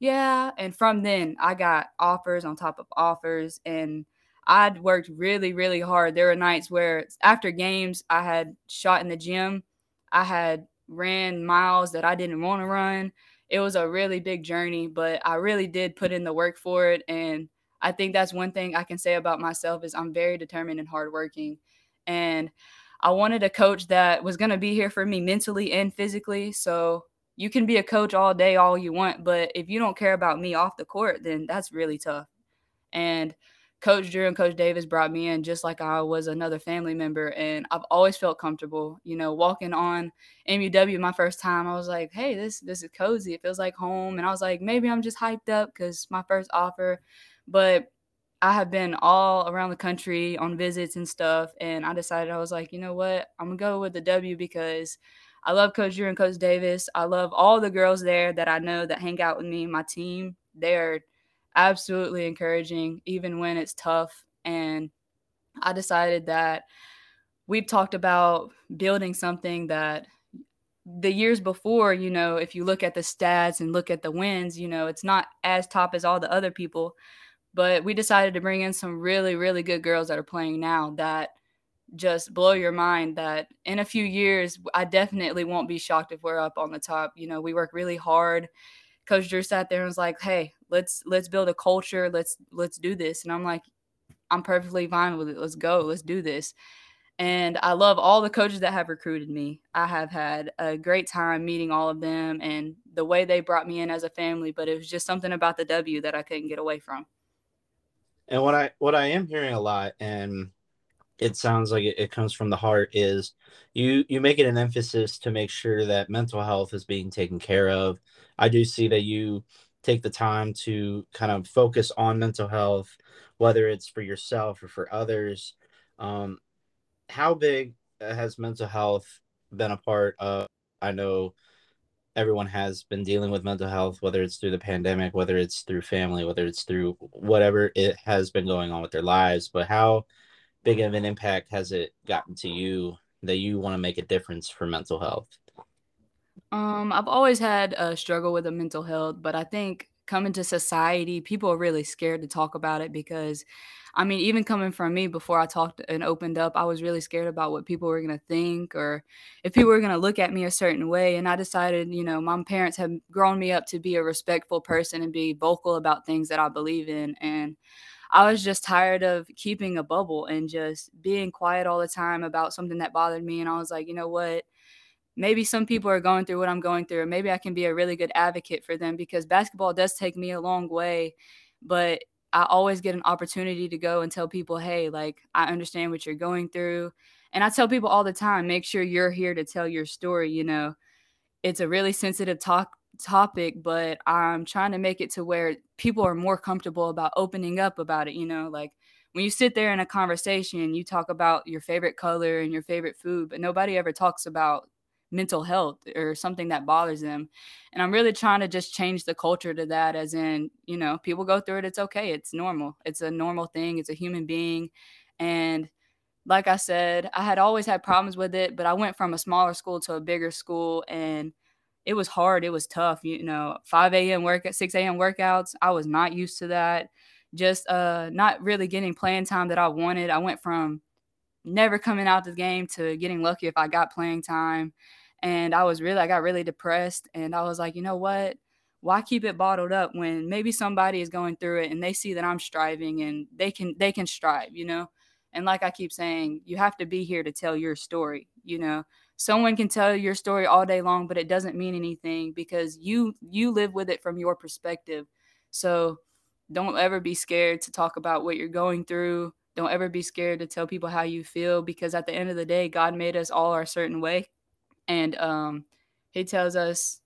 yeah. And from then, I got offers on top of offers. And I'd worked really, really hard. There were nights where after games, I had shot in the gym. I had ran miles that I didn't want to run. It was a really big journey, but I really did put in the work for it. And I think that's one thing I can say about myself is I'm very determined and hardworking. And I wanted a coach that was going to be here for me mentally and physically. So you can be a coach all day, all you want, but if you don't care about me off the court, then that's really tough. And Coach Drew and Coach Davis brought me in just like I was another family member, and I've always felt comfortable. You know, walking on MUW my first time, I was like, "Hey, this this is cozy. It feels like home." And I was like, maybe I'm just hyped up because my first offer, but I have been all around the country on visits and stuff, and I decided I was like, you know what, I'm gonna go with the W because I love Coach Drew and Coach Davis. I love all the girls there that I know that hang out with me, my team. They're absolutely encouraging, even when it's tough. And I decided that we've talked about building something that the years before, you know, if you look at the stats and look at the wins, you know, it's not as top as all the other people. But we decided to bring in some really, really good girls that are playing now that just blow your mind that in a few years, I definitely won't be shocked if we're up on the top. You know, we work really hard. Coach Drew sat there and was like, "Hey, let's let's build a culture. Let's let's do this." And I'm like, "I'm perfectly fine with it. Let's go. Let's do this." And I love all the coaches that have recruited me. I have had a great time meeting all of them and the way they brought me in as a family. But it was just something about the W that I couldn't get away from.
And what I what I am hearing a lot, and it sounds like it, it comes from the heart, is you you make it an emphasis to make sure that mental health is being taken care of I do see that you take the time to kind of focus on mental health, whether it's for yourself or for others. Um, how big has mental health been a part of. I know everyone has been dealing with mental health, whether it's through the pandemic, whether it's through family, whether it's through whatever it has been going on with their lives. But how big of an impact has it gotten to you that you want to make a difference for mental health?
Um, I've always had a struggle with a mental health, but I think coming to society, people are really scared to talk about it because I mean, even coming from me before I talked and opened up, I was really scared about what people were going to think or if people were going to look at me a certain way. And I decided, you know, my parents have grown me up to be a respectful person and be vocal about things that I believe in. And I was just tired of keeping a bubble and just being quiet all the time about something that bothered me. And I was like, you know what? Maybe some people are going through what I'm going through, maybe I can be a really good advocate for them because basketball does take me a long way. But I always get an opportunity to go and tell people, hey, like, I understand what you're going through. And I tell people all the time, make sure you're here to tell your story. You know, it's a really sensitive talk topic, but I'm trying to make it to where people are more comfortable about opening up about it. You know, like when you sit there in a conversation, you talk about your favorite color and your favorite food, but nobody ever talks about mental health or something that bothers them. And I'm really trying to just change the culture to that, as in, you know, people go through it. It's okay. It's normal. It's a normal thing. It's a human being. And like I said, I had always had problems with it, but I went from a smaller school to a bigger school and it was hard. It was tough. You know, 5 a.m. work at 6 a.m. workouts. I was not used to that. Just uh not really getting playing time that I wanted. I went from never coming out the game to getting lucky if I got playing time and I was really I got really depressed and I was like, you know what? Why keep it bottled up when maybe somebody is going through it and they see that I'm striving and they can they can strive, you know? And like I keep saying, you have to be here to tell your story, you know. Someone can tell your story all day long, but it doesn't mean anything because you you live with it from your perspective. So don't ever be scared to talk about what you're going through. Don't ever be scared to tell people how you feel because at the end of the day, God made us all our certain way and um, he tells us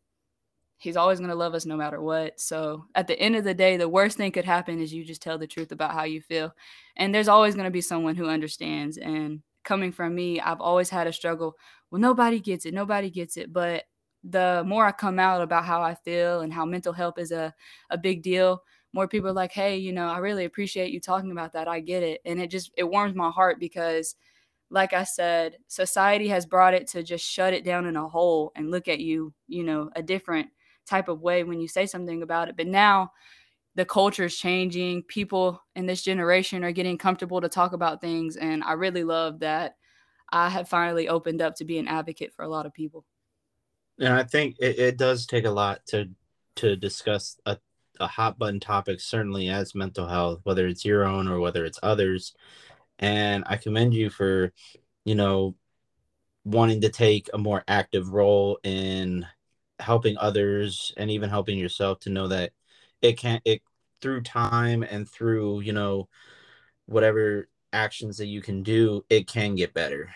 he's always going to love us no matter what. So at the end of the day, the worst thing could happen is you just tell the truth about how you feel. And there's always going to be someone who understands. And coming from me, I've always had a struggle. Well, nobody gets it. Nobody gets it. But the more I come out about how I feel and how mental health is a, a big deal, more people are like, hey, you know, I really appreciate you talking about that. I get it. And it just, it warms my heart because – like I said, society has brought it to just shut it down in a hole and look at you, you know, a different type of way when you say something about it. But now the culture is changing. People in this generation are getting comfortable to talk about things. And I really love that I have finally opened up to be an advocate for a lot of people.
And I think it, it does take a lot to to discuss a, a hot button topic, certainly as mental health, whether it's your own or whether it's others and I commend you for, you know, wanting to take a more active role in helping others and even helping yourself to know that it can it through time and through you know whatever actions that you can do it can get better.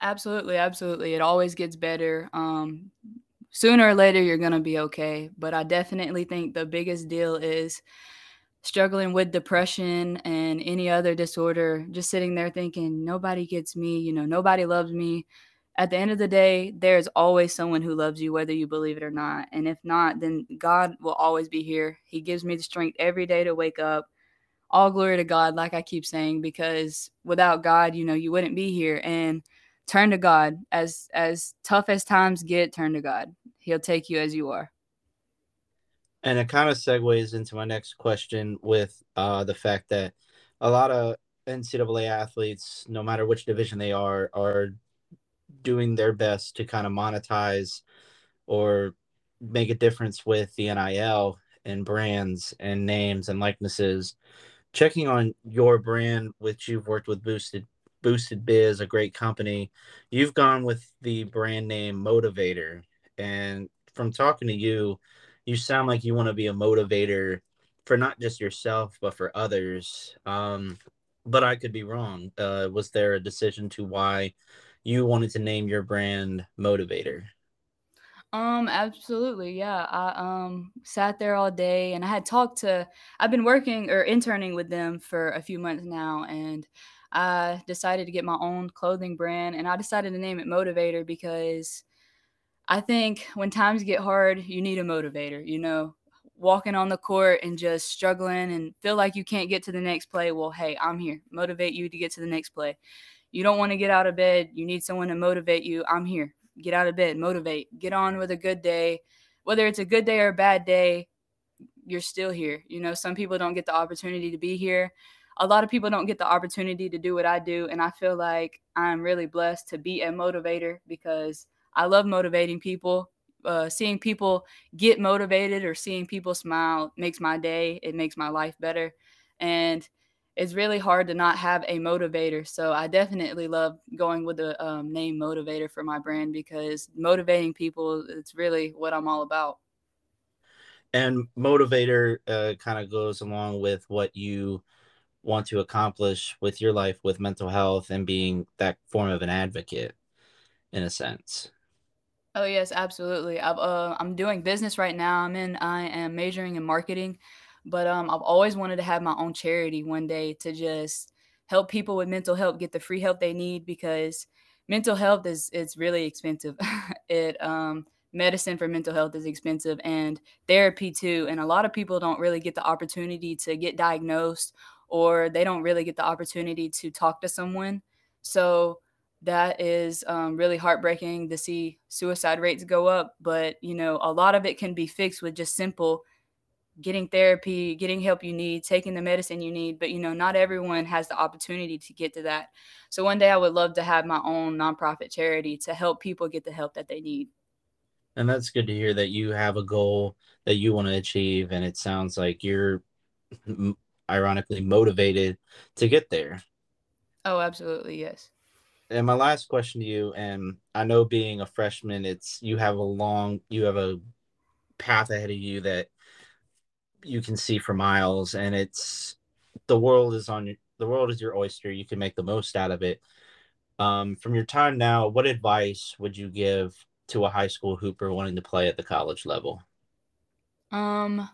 Absolutely absolutely. It always gets better. Um sooner or later you're gonna be okay. But i definitely think the biggest deal is struggling with depression and any other disorder, just sitting there thinking, nobody gets me, you know, nobody loves me. At the end of the day, there's always someone who loves you, whether you believe it or not. And if not, then God will always be here. He gives me the strength every day to wake up. All glory to God, like I keep saying, because without God, you know, you wouldn't be here. And turn to God. As as tough as times get, turn to God. He'll take you as you are.
And it kind of segues into my next question with uh, the fact that a lot of NCAA athletes, no matter which division they are, are doing their best to kind of monetize or make a difference with the NIL and brands and names and likenesses. Checking on your brand, which you've worked with Boosted Boosted Biz, a great company, you've gone with the brand name Motivator. And from talking to you, you sound like you want to be a motivator for not just yourself but for others. Um but i could be wrong. Uh was there a decision to why you wanted to name your brand motivator?
Um absolutely yeah. I um sat there all day and i had talked to i've been working or interning with them for a few months now and I decided to get my own clothing brand and I decided to name it Motivator because I think when times get hard, you need a motivator, you know, walking on the court and just struggling and feel like you can't get to the next play. Well, hey, I'm here. Motivate you to get to the next play. You don't want to get out of bed. You need someone to motivate you. I'm here. Get out of bed, motivate, get on with a good day. Whether it's a good day or a bad day, you're still here. You know, some people don't get the opportunity to be here. A lot of people don't get the opportunity to do what I do. And I feel like I'm really blessed to be a motivator because I love motivating people. Uh, seeing people get motivated or seeing people smile makes my day. It makes my life better. And it's really hard to not have a motivator. So I definitely love going with the um, name motivator for my brand because motivating people, it's really what I'm all about.
And motivator uh, kind of goes along with what you want to accomplish with your life with mental health and being that form of an advocate in a sense.
Oh yes, absolutely. I've uh, I'm doing business right now. I'm in. I am majoring in marketing, but um, I've always wanted to have my own charity one day to just help people with mental health get the free help they need because mental health is it's really expensive. it um, medicine for mental health is expensive and therapy too. And a lot of people don't really get the opportunity to get diagnosed or they don't really get the opportunity to talk to someone. So that is um, really heartbreaking to see suicide rates go up. But, you know, a lot of it can be fixed with just simple getting therapy, getting help you need, taking the medicine you need. But, you know, not everyone has the opportunity to get to that. So one day I would love to have my own nonprofit charity to help people get the help that they need.
And that's good to hear that you have a goal that you want to achieve. And it sounds like you're ironically motivated to get there.
Oh, absolutely. Yes
and my last question to you, and I know being a freshman, it's you have a long, you have a path ahead of you that you can see for miles, and it's the world is on the world is your oyster. You can make the most out of it. Um, from your time now, what advice would you give to a high school hooper wanting to play at the college level?
Um,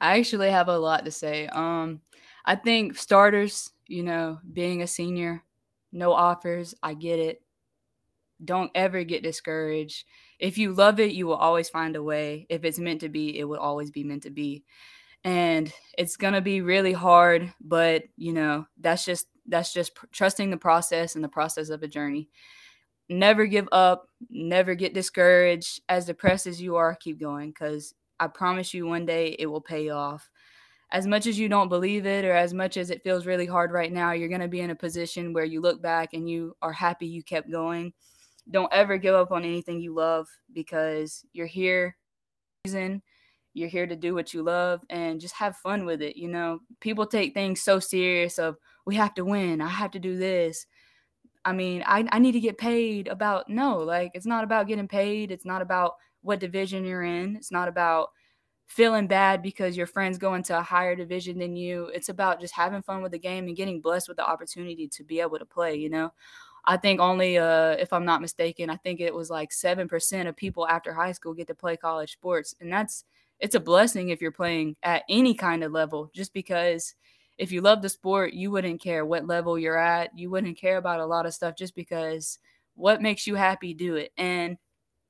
I actually have a lot to say. Um, I think starters, you know, being a senior, no offers. I get it. Don't ever get discouraged. If you love it, you will always find a way. If it's meant to be, it will always be meant to be. And it's going to be really hard, but you know, that's just that's just pr- trusting the process and the process of a journey. Never give up, never get discouraged. As depressed as you are, keep going cuz I promise you one day it will pay off as much as you don't believe it or as much as it feels really hard right now, you're going to be in a position where you look back and you are happy you kept going. Don't ever give up on anything you love because you're here reason. you're here to do what you love and just have fun with it. You know, people take things so serious of we have to win, I have to do this. I mean, I, I need to get paid about no, like it's not about getting paid. It's not about what division you're in. It's not about feeling bad because your friends go into a higher division than you. It's about just having fun with the game and getting blessed with the opportunity to be able to play, you know. I think only uh if I'm not mistaken, I think it was like 7% of people after high school get to play college sports and that's it's a blessing if you're playing at any kind of level just because if you love the sport, you wouldn't care what level you're at. You wouldn't care about a lot of stuff just because what makes you happy, do it. And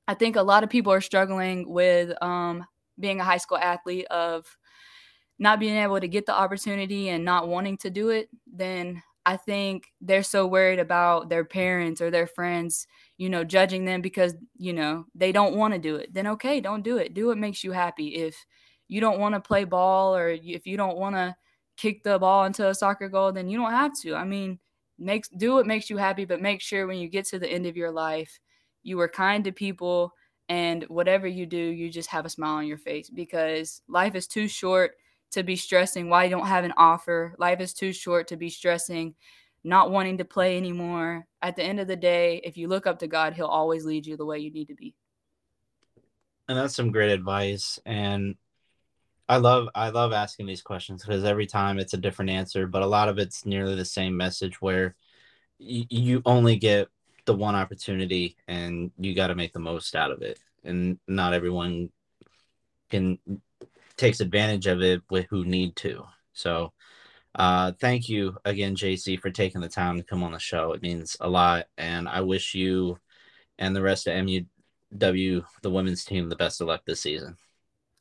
I think a lot of people are struggling with um, being a high school athlete of not being able to get the opportunity and not wanting to do it, then I think they're so worried about their parents or their friends, you know, judging them because, you know, they don't want to do it. Then okay, don't do it. Do what makes you happy. If you don't want to play ball or if you don't want to kick the ball into a soccer goal, then you don't have to. I mean, makes do what makes you happy, but make sure when you get to the end of your life, you were kind to people and whatever you do, you just have a smile on your face because life is too short to be stressing why you don't have an offer. Life is too short to be stressing not wanting to play anymore. At the end of the day, if you look up to God, he'll always lead you the way you need to be.
And that's some great advice and I love I love asking these questions because every time it's a different answer, but a lot of it's nearly the same message where you only get the one opportunity and you got to make the most out of it and not everyone can takes advantage of it with who need to so Uh, thank you again, Jaycee, for taking the time to come on the show. It means a lot, and I wish you and the rest of MUW, the women's team, the best of luck this season.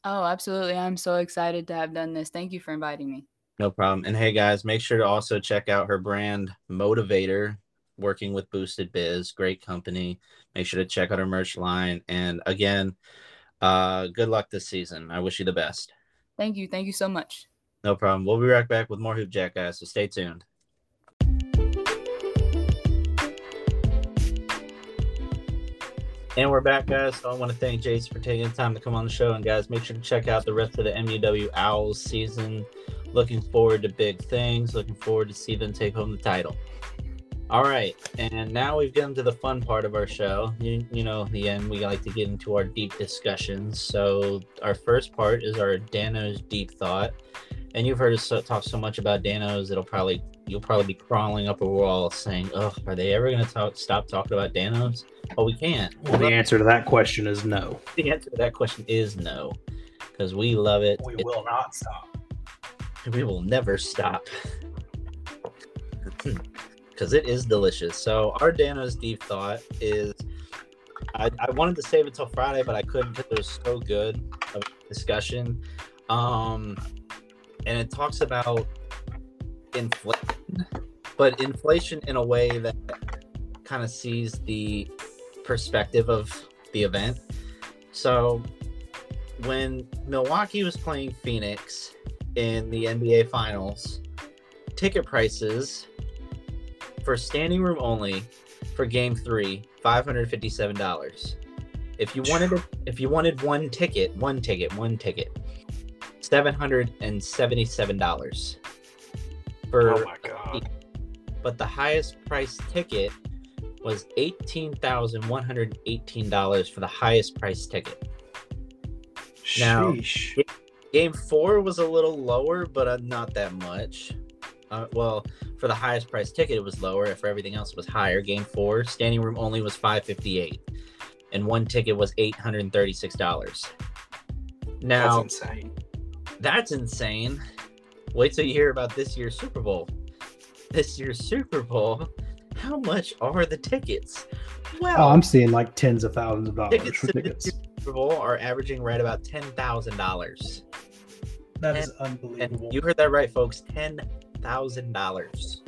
Oh, absolutely. I'm so excited to have done this. Thank you for inviting me.
No problem. And hey, guys, make sure to also check out her brand, Motivator, working with Boosted Biz. Great company. Make sure to check out our merch line. And again, uh, good luck this season. I wish you the best.
Thank you. Thank you so much.
No problem. We'll be right back with more Hoop Jack, guys. So stay tuned. And we're back, guys. So I want to thank Jason for taking the time to come on the show. And guys, make sure to check out the rest of the MUW Owls season. Looking forward to big things. Looking forward to see them take home the title. All right, and now we've gotten to the fun part of our show. You, you know, the end we like to get into our deep discussions. So our first part is our Dano's deep thought, and you've heard us so, talk so much about Dano's, it'll probably you'll probably be crawling up a wall saying, "Oh, are they ever going to talk, stop talking about Dano's?" Well, we can't.
Well, the answer to that question is no.
The answer to that question is no, because we love it.
We
It-
will not stop.
we will never stop hmm. Because it is delicious. So our Dano's deep thought is I, I wanted to save it till Friday, but I couldn't because it was so good of discussion. Um, and it talks about inflation, but inflation in a way that kind of sees the perspective of the event. So when Milwaukee was playing Phoenix in the NBA Finals, ticket prices for standing room only for Game Three, five hundred fifty-seven dollars. If you wanted, a, if you wanted one ticket, one ticket, one ticket, seven hundred and seventy-seven dollars. For
Oh my god.
but the highest price ticket was eighteen thousand one hundred eighteen dollars for the highest price ticket. Now-
Sheesh.
Game four was a little lower, but not that much. Uh, well, for the highest price ticket, it was lower. For everything else, it was higher. Game four, standing room only was five fifty eight, and one ticket was eight hundred and thirty six dollars. Now
That's insane.
that's insane. Wait till you hear about this year's Super Bowl. This year's Super Bowl, how much are the tickets? Well,
Oh, I'm seeing like tens of thousands of dollars
tickets
for
to this
tickets.
year's Super Bowl are averaging right about ten thousand dollars.
That is
And
unbelievable.
you heard that right, folks. Ten thousand dollars.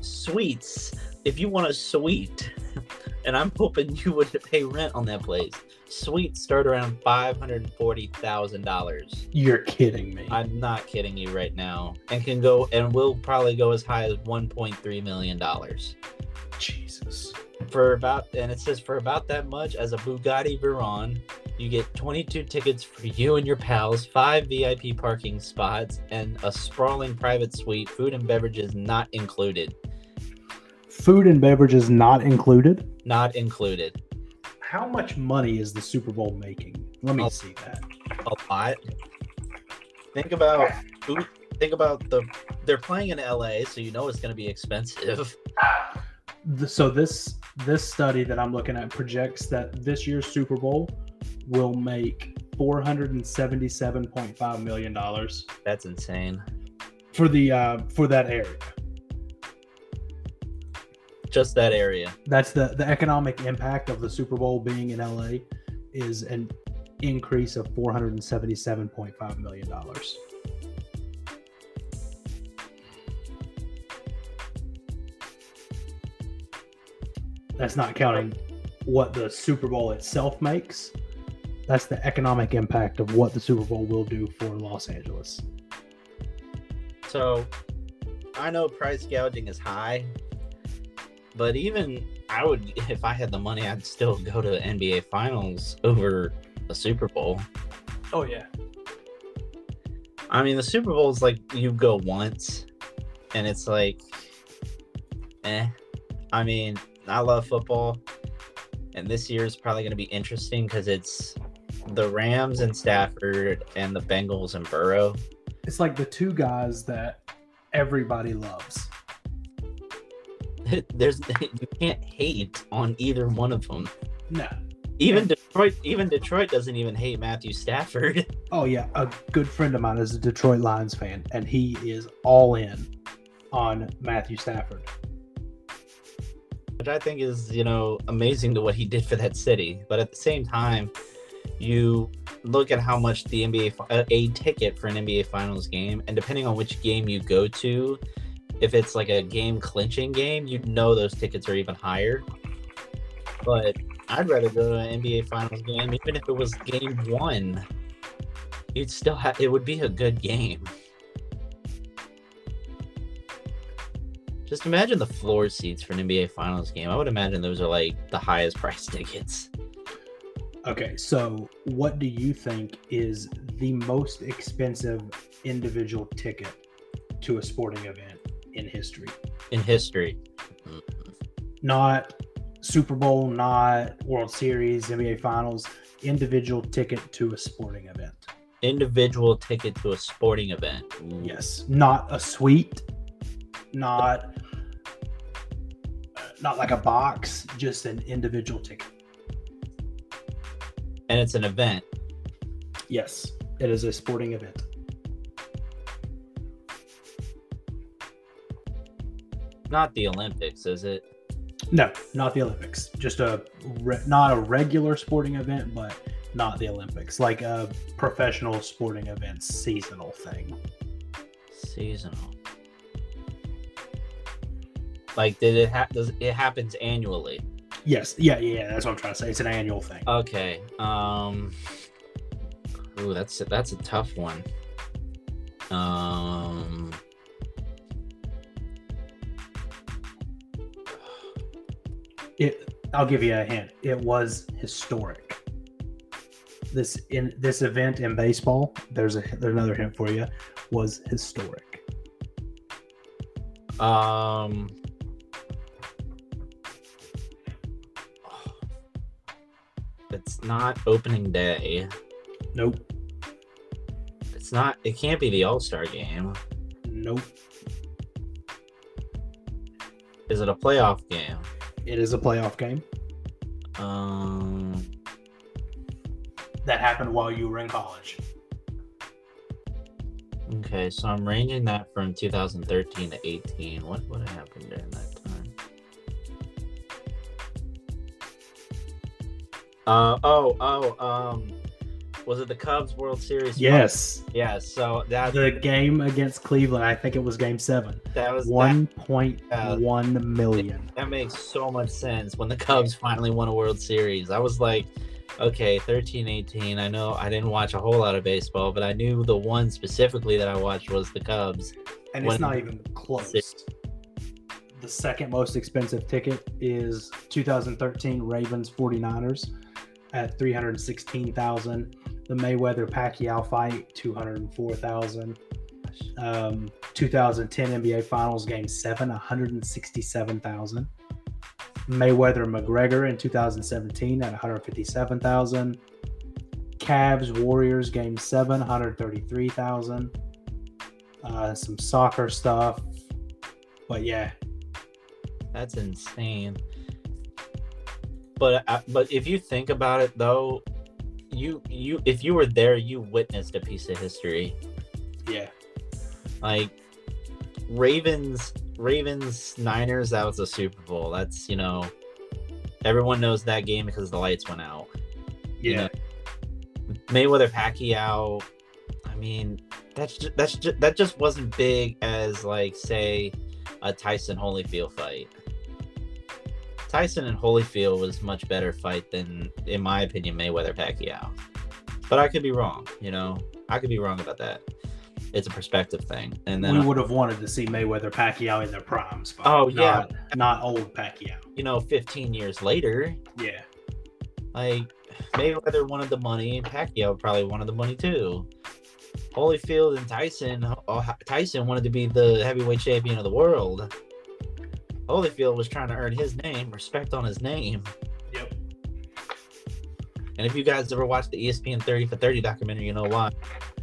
Sweets. If you want a suite, and I'm hoping you would pay rent on that place. Suites start around five hundred and forty thousand dollars.
You're kidding me.
I'm not kidding you right now, and can go and will probably go as high as one point three million dollars
Jesus.
for about. And it says for about that much as a Bugatti Veyron, you get 22 tickets for you and your pals, five VIP parking spots, and a sprawling private suite. Food and beverages not included.
Food and beverages not included.
Not included.
How much money is the Super Bowl making? Let me
Oh.
see that.
A lot. Think about food. Think about the. They're playing in LA, so you know it's going to be expensive.
So this this study that I'm looking at projects that this year's Super Bowl will make 477.5 million dollars
That's insane.
for the uh, for that area.
Just that area.
That's the the economic impact of the Super Bowl being in LA is an increase of 477.5 million dollars. That's not counting what the Super Bowl itself makes. That's the economic impact of what the Super Bowl will do for Los Angeles.
So I know price gouging is high, but even I would, if I had the money, I'd still go to NBA Finals over a Super Bowl.
Oh yeah.
I mean, the Super Bowl is like you go once, and it's like, eh. I mean, I love football, and this year is probably going to be interesting because it's the Rams and Stafford and the Bengals and Burrow.
It's like the two guys that everybody loves.
There's you can't hate on either one of them.
No.
Even Detroit, even Detroit doesn't even hate Matthew Stafford.
Oh yeah, a good friend of mine is a Detroit Lions fan, and he is all in on Matthew Stafford.
which I think is you know amazing to what he did for that city. But at the same time, you look at how much the NBA uh, a ticket for an NBA Finals game, and depending on which game you go to, if it's like a game clinching game, you know those tickets are even higher. But I'd rather go to an NBA Finals game, even if it was game one. You'd still have it would be a good game. Just imagine the floor seats for an NBA Finals game. I would imagine those are like the highest price tickets.
Okay, so what do you think is the most expensive individual ticket to a sporting event in history?
in history.
Not Super Bowl, not World Series, NBA Finals, individual ticket to a sporting event.
Individual ticket to a sporting event. Ooh.
Yes, not a suite, not uh, not like a box, just an individual ticket.
And it's an event.
Yes, it is a sporting event.
Not the Olympics, is it?
No, not the Olympics. Just a re- not a regular sporting event, but not the Olympics, like a professional sporting event seasonal thing.
Seasonal. Like did it ha- does it happens annually?
Yes, yeah, yeah, that's what I'm trying to say. It's an annual thing.
Okay. Um Ooh, that's that's a tough one. Um
It. I'll give you a hint. It was historic. This in this event in baseball. There's a there's another hint for you. Was historic.
um It's not opening day.
Nope.
It's not it can't be the All-Star game.
Nope.
Is it a playoff game?
It is a playoff game
Um
that happened while you were in college.
Okay, so I'm ranging that from 2013 to 18. What would have happened during that Uh oh oh um, was it the Cubs World Series?
Yes.
Yeah. So that
The game against Cleveland, I think it was game seven.
that was
One point one million.
That, that makes so much sense when the Cubs finally won a World Series. I was like, okay, 13, 18. I know I didn't watch a whole lot of baseball, but I knew the one specifically that I watched was the Cubs.
And it's not even close. The second most expensive ticket is 2013 Ravens 49ers at 316,000. The Mayweather Pacquiao fight 204,000. Um, 2010 NBA Finals Game 7 167,000. Mayweather McGregor in 2017 at 157,000. Cavs Warriors Game 7 133,000 uh, some soccer stuff. But yeah,
That's insane. But uh, but if you think about it though, you you if you were there, you witnessed a piece of history.
yeah,
Like Ravens Ravens Niners, that was a Super Bowl. That's you know everyone knows that game because the lights went out. you
yeah,
know. Mayweather Pacquiao. I mean, that's just, that's just, that just wasn't big as like say a Tyson Holyfield fight. Tyson and Holyfield was much better fight than, in my opinion, Mayweather Pacquiao. But I could be wrong. You know, I could be wrong about that. It's a perspective thing. And then
we would have wanted to see Mayweather Pacquiao in their primes. But
Oh, yeah.
not, not old Pacquiao.
you know, 15 years later,
Yeah,
Like Mayweather wanted the money, Pacquiao probably wanted the money too. Holyfield and Tyson, Tyson wanted to be the heavyweight champion of the world. Holyfield was trying to earn his name, respect on his name.
Yep.
And if you guys ever watched the ESPN 30 for 30 documentary, you know why.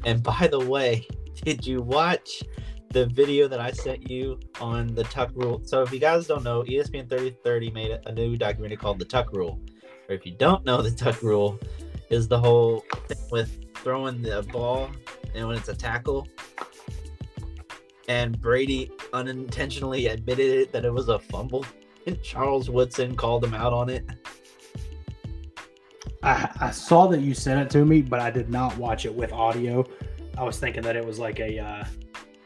And by the way, did you watch the video that I sent you on the Tuck Rule? So if you guys don't know, ESPN 30 for 30 made a new documentary called The Tuck Rule. Or if you don't know, The Tuck Rule is the whole thing with throwing the ball and when it's a tackle. And Brady unintentionally admitted it that it was a fumble. And Charles Woodson called him out on it.
I, I saw that you sent it to me, but I did not watch it with audio. I was thinking that it was like a uh,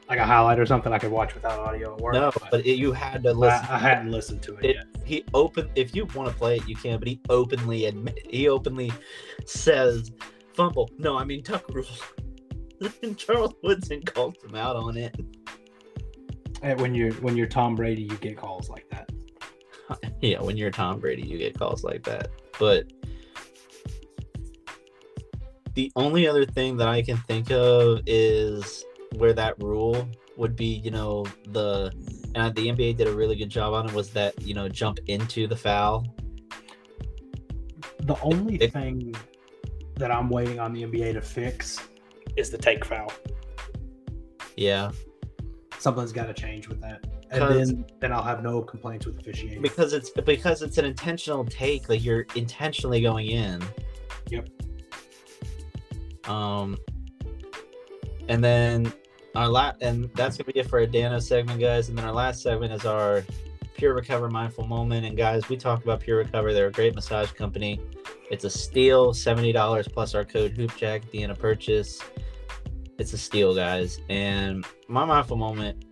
like a highlight or something I could watch without audio at work.
No, but it, you had to listen.
I, I hadn't listened to it,
it
yet.
he open if you want to play it you can but he openly admit he openly says fumble no i mean tuck rule and charles woodson calls him out on it.
And when you're when you're Tom Brady, you get calls like that.
yeah when you're tom brady you get calls like that. But the only other thing that i can think of is where that rule would be you know the and the nba did a really good job on it was that you know jump into the foul.
The only
it-
thing that I'm waiting on the NBA to fix is the take foul.
yeah.
Something's got to change with that, And then then I'll have no complaints with officiating.
because it's because it's an intentional take like you're intentionally going in.
Yep.
um and then our last and that's gonna be it for our dano segment guys. And then our last segment is our pure recover mindful moment. And guys we talk about pure recover. They're a great massage company. It's a steal $70 plus our code hoopjack at the end of purchase it's a steal guys. And my mindful moment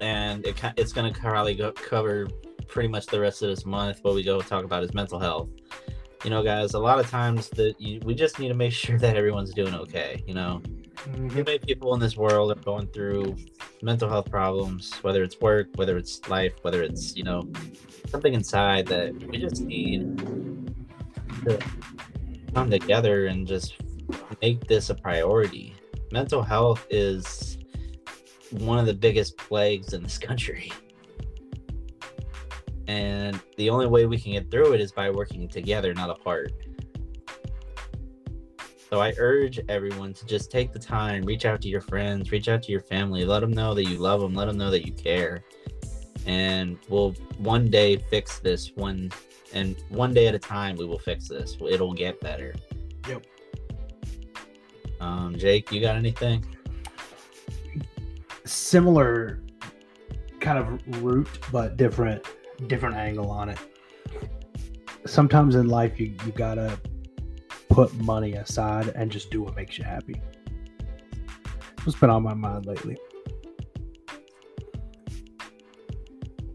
and it, it's going to probably go cover pretty much the rest of this month what we go talk about is mental health. You know guys a lot of times that you, we just need to make sure that everyone's doing okay you know?
Mhm.
too many people in this world are going through mental health problems whether it's work whether it's life whether it's you know something inside that we just need to come together and just make this a priority mental health is one of the biggest plagues in this country and the only way we can get through it is by working together not apart so I urge everyone to just take the time, reach out to your friends, reach out to your family, let them know that you love them, let them know that you care. And we'll one day fix this one and one day at a time we will fix this. It'll get better.
Yep.
Um Jake, you got anything?
Similar kind of route, but different different angle on it. Sometimes in life, you you gotta put money aside and just do what makes you happy. What's been on my mind lately?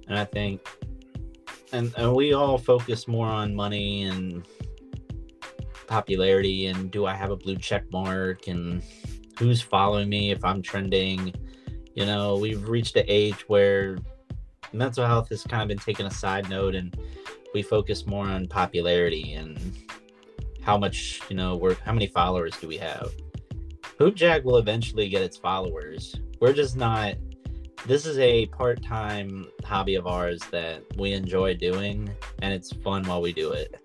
And I think and, and we all focus more on money and popularity and do I have a blue check mark and who's following me if I'm trending. You know, we've reached an age where mental health has kind of been taken a side note and we focus more on popularity and how much, you know, we're how many followers do we have? Hoopjack will eventually get its followers. We're just not this is a part-time hobby of ours that we enjoy doing and it's fun while we do it.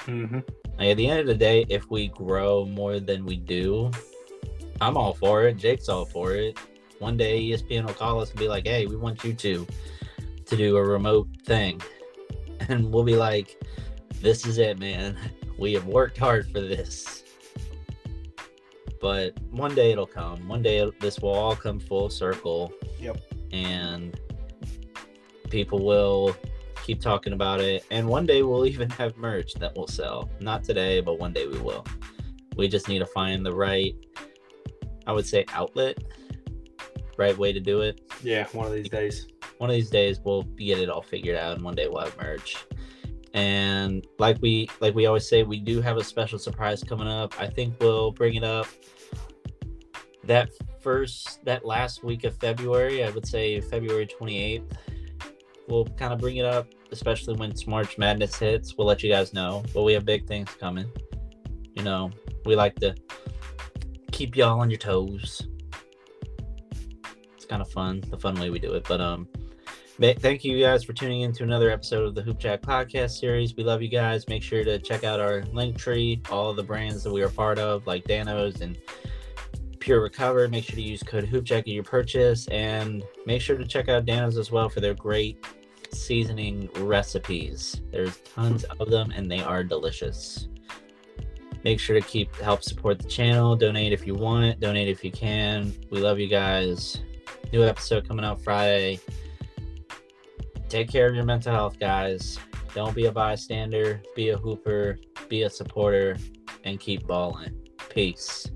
Mm-hmm.
Like, at the end of the day, if we grow more than we do, I'm all for it. Jake's all for it. One day ESPN will call us and be like, "Hey, we want you to to do a remote thing," and we'll be like, "This is it, man. We have worked hard for this." But one day it'll come. One day this will all come full circle.
Yep.
And people will keep talking about it and one day we'll even have merch that will sell. Not today but one day we will. We just need to find the right i would say outlet right way to do it.
Yeah, one of these days.
one of these days we'll get it all figured out and one day we'll have merch. And like we like we always say we do have a special surprise coming up. I think we'll bring it up that first that last week of february i would say february 28th we'll kind of bring it up especially when march madness hits we'll let you guys know but we have big things coming you know we like to keep y'all on your toes it's kind of fun the fun way we do it but um Thank you guys for tuning in to another episode of the Hoop Jack podcast series. We love you guys. Make sure to check out our link tree, all the brands that we are part of, like Danos and Pure Recover. Make sure to use code HoopJack at your purchase, and make sure to check out Danos as well for their great seasoning recipes. There's tons of them, and they are delicious. Make sure to keep help support the channel. Donate if you want. Donate if you can. We love you guys. New episode coming out Friday. Take care of your mental health, guys. Don't be a bystander. Be a hooper. Be a supporter, and keep balling. Peace.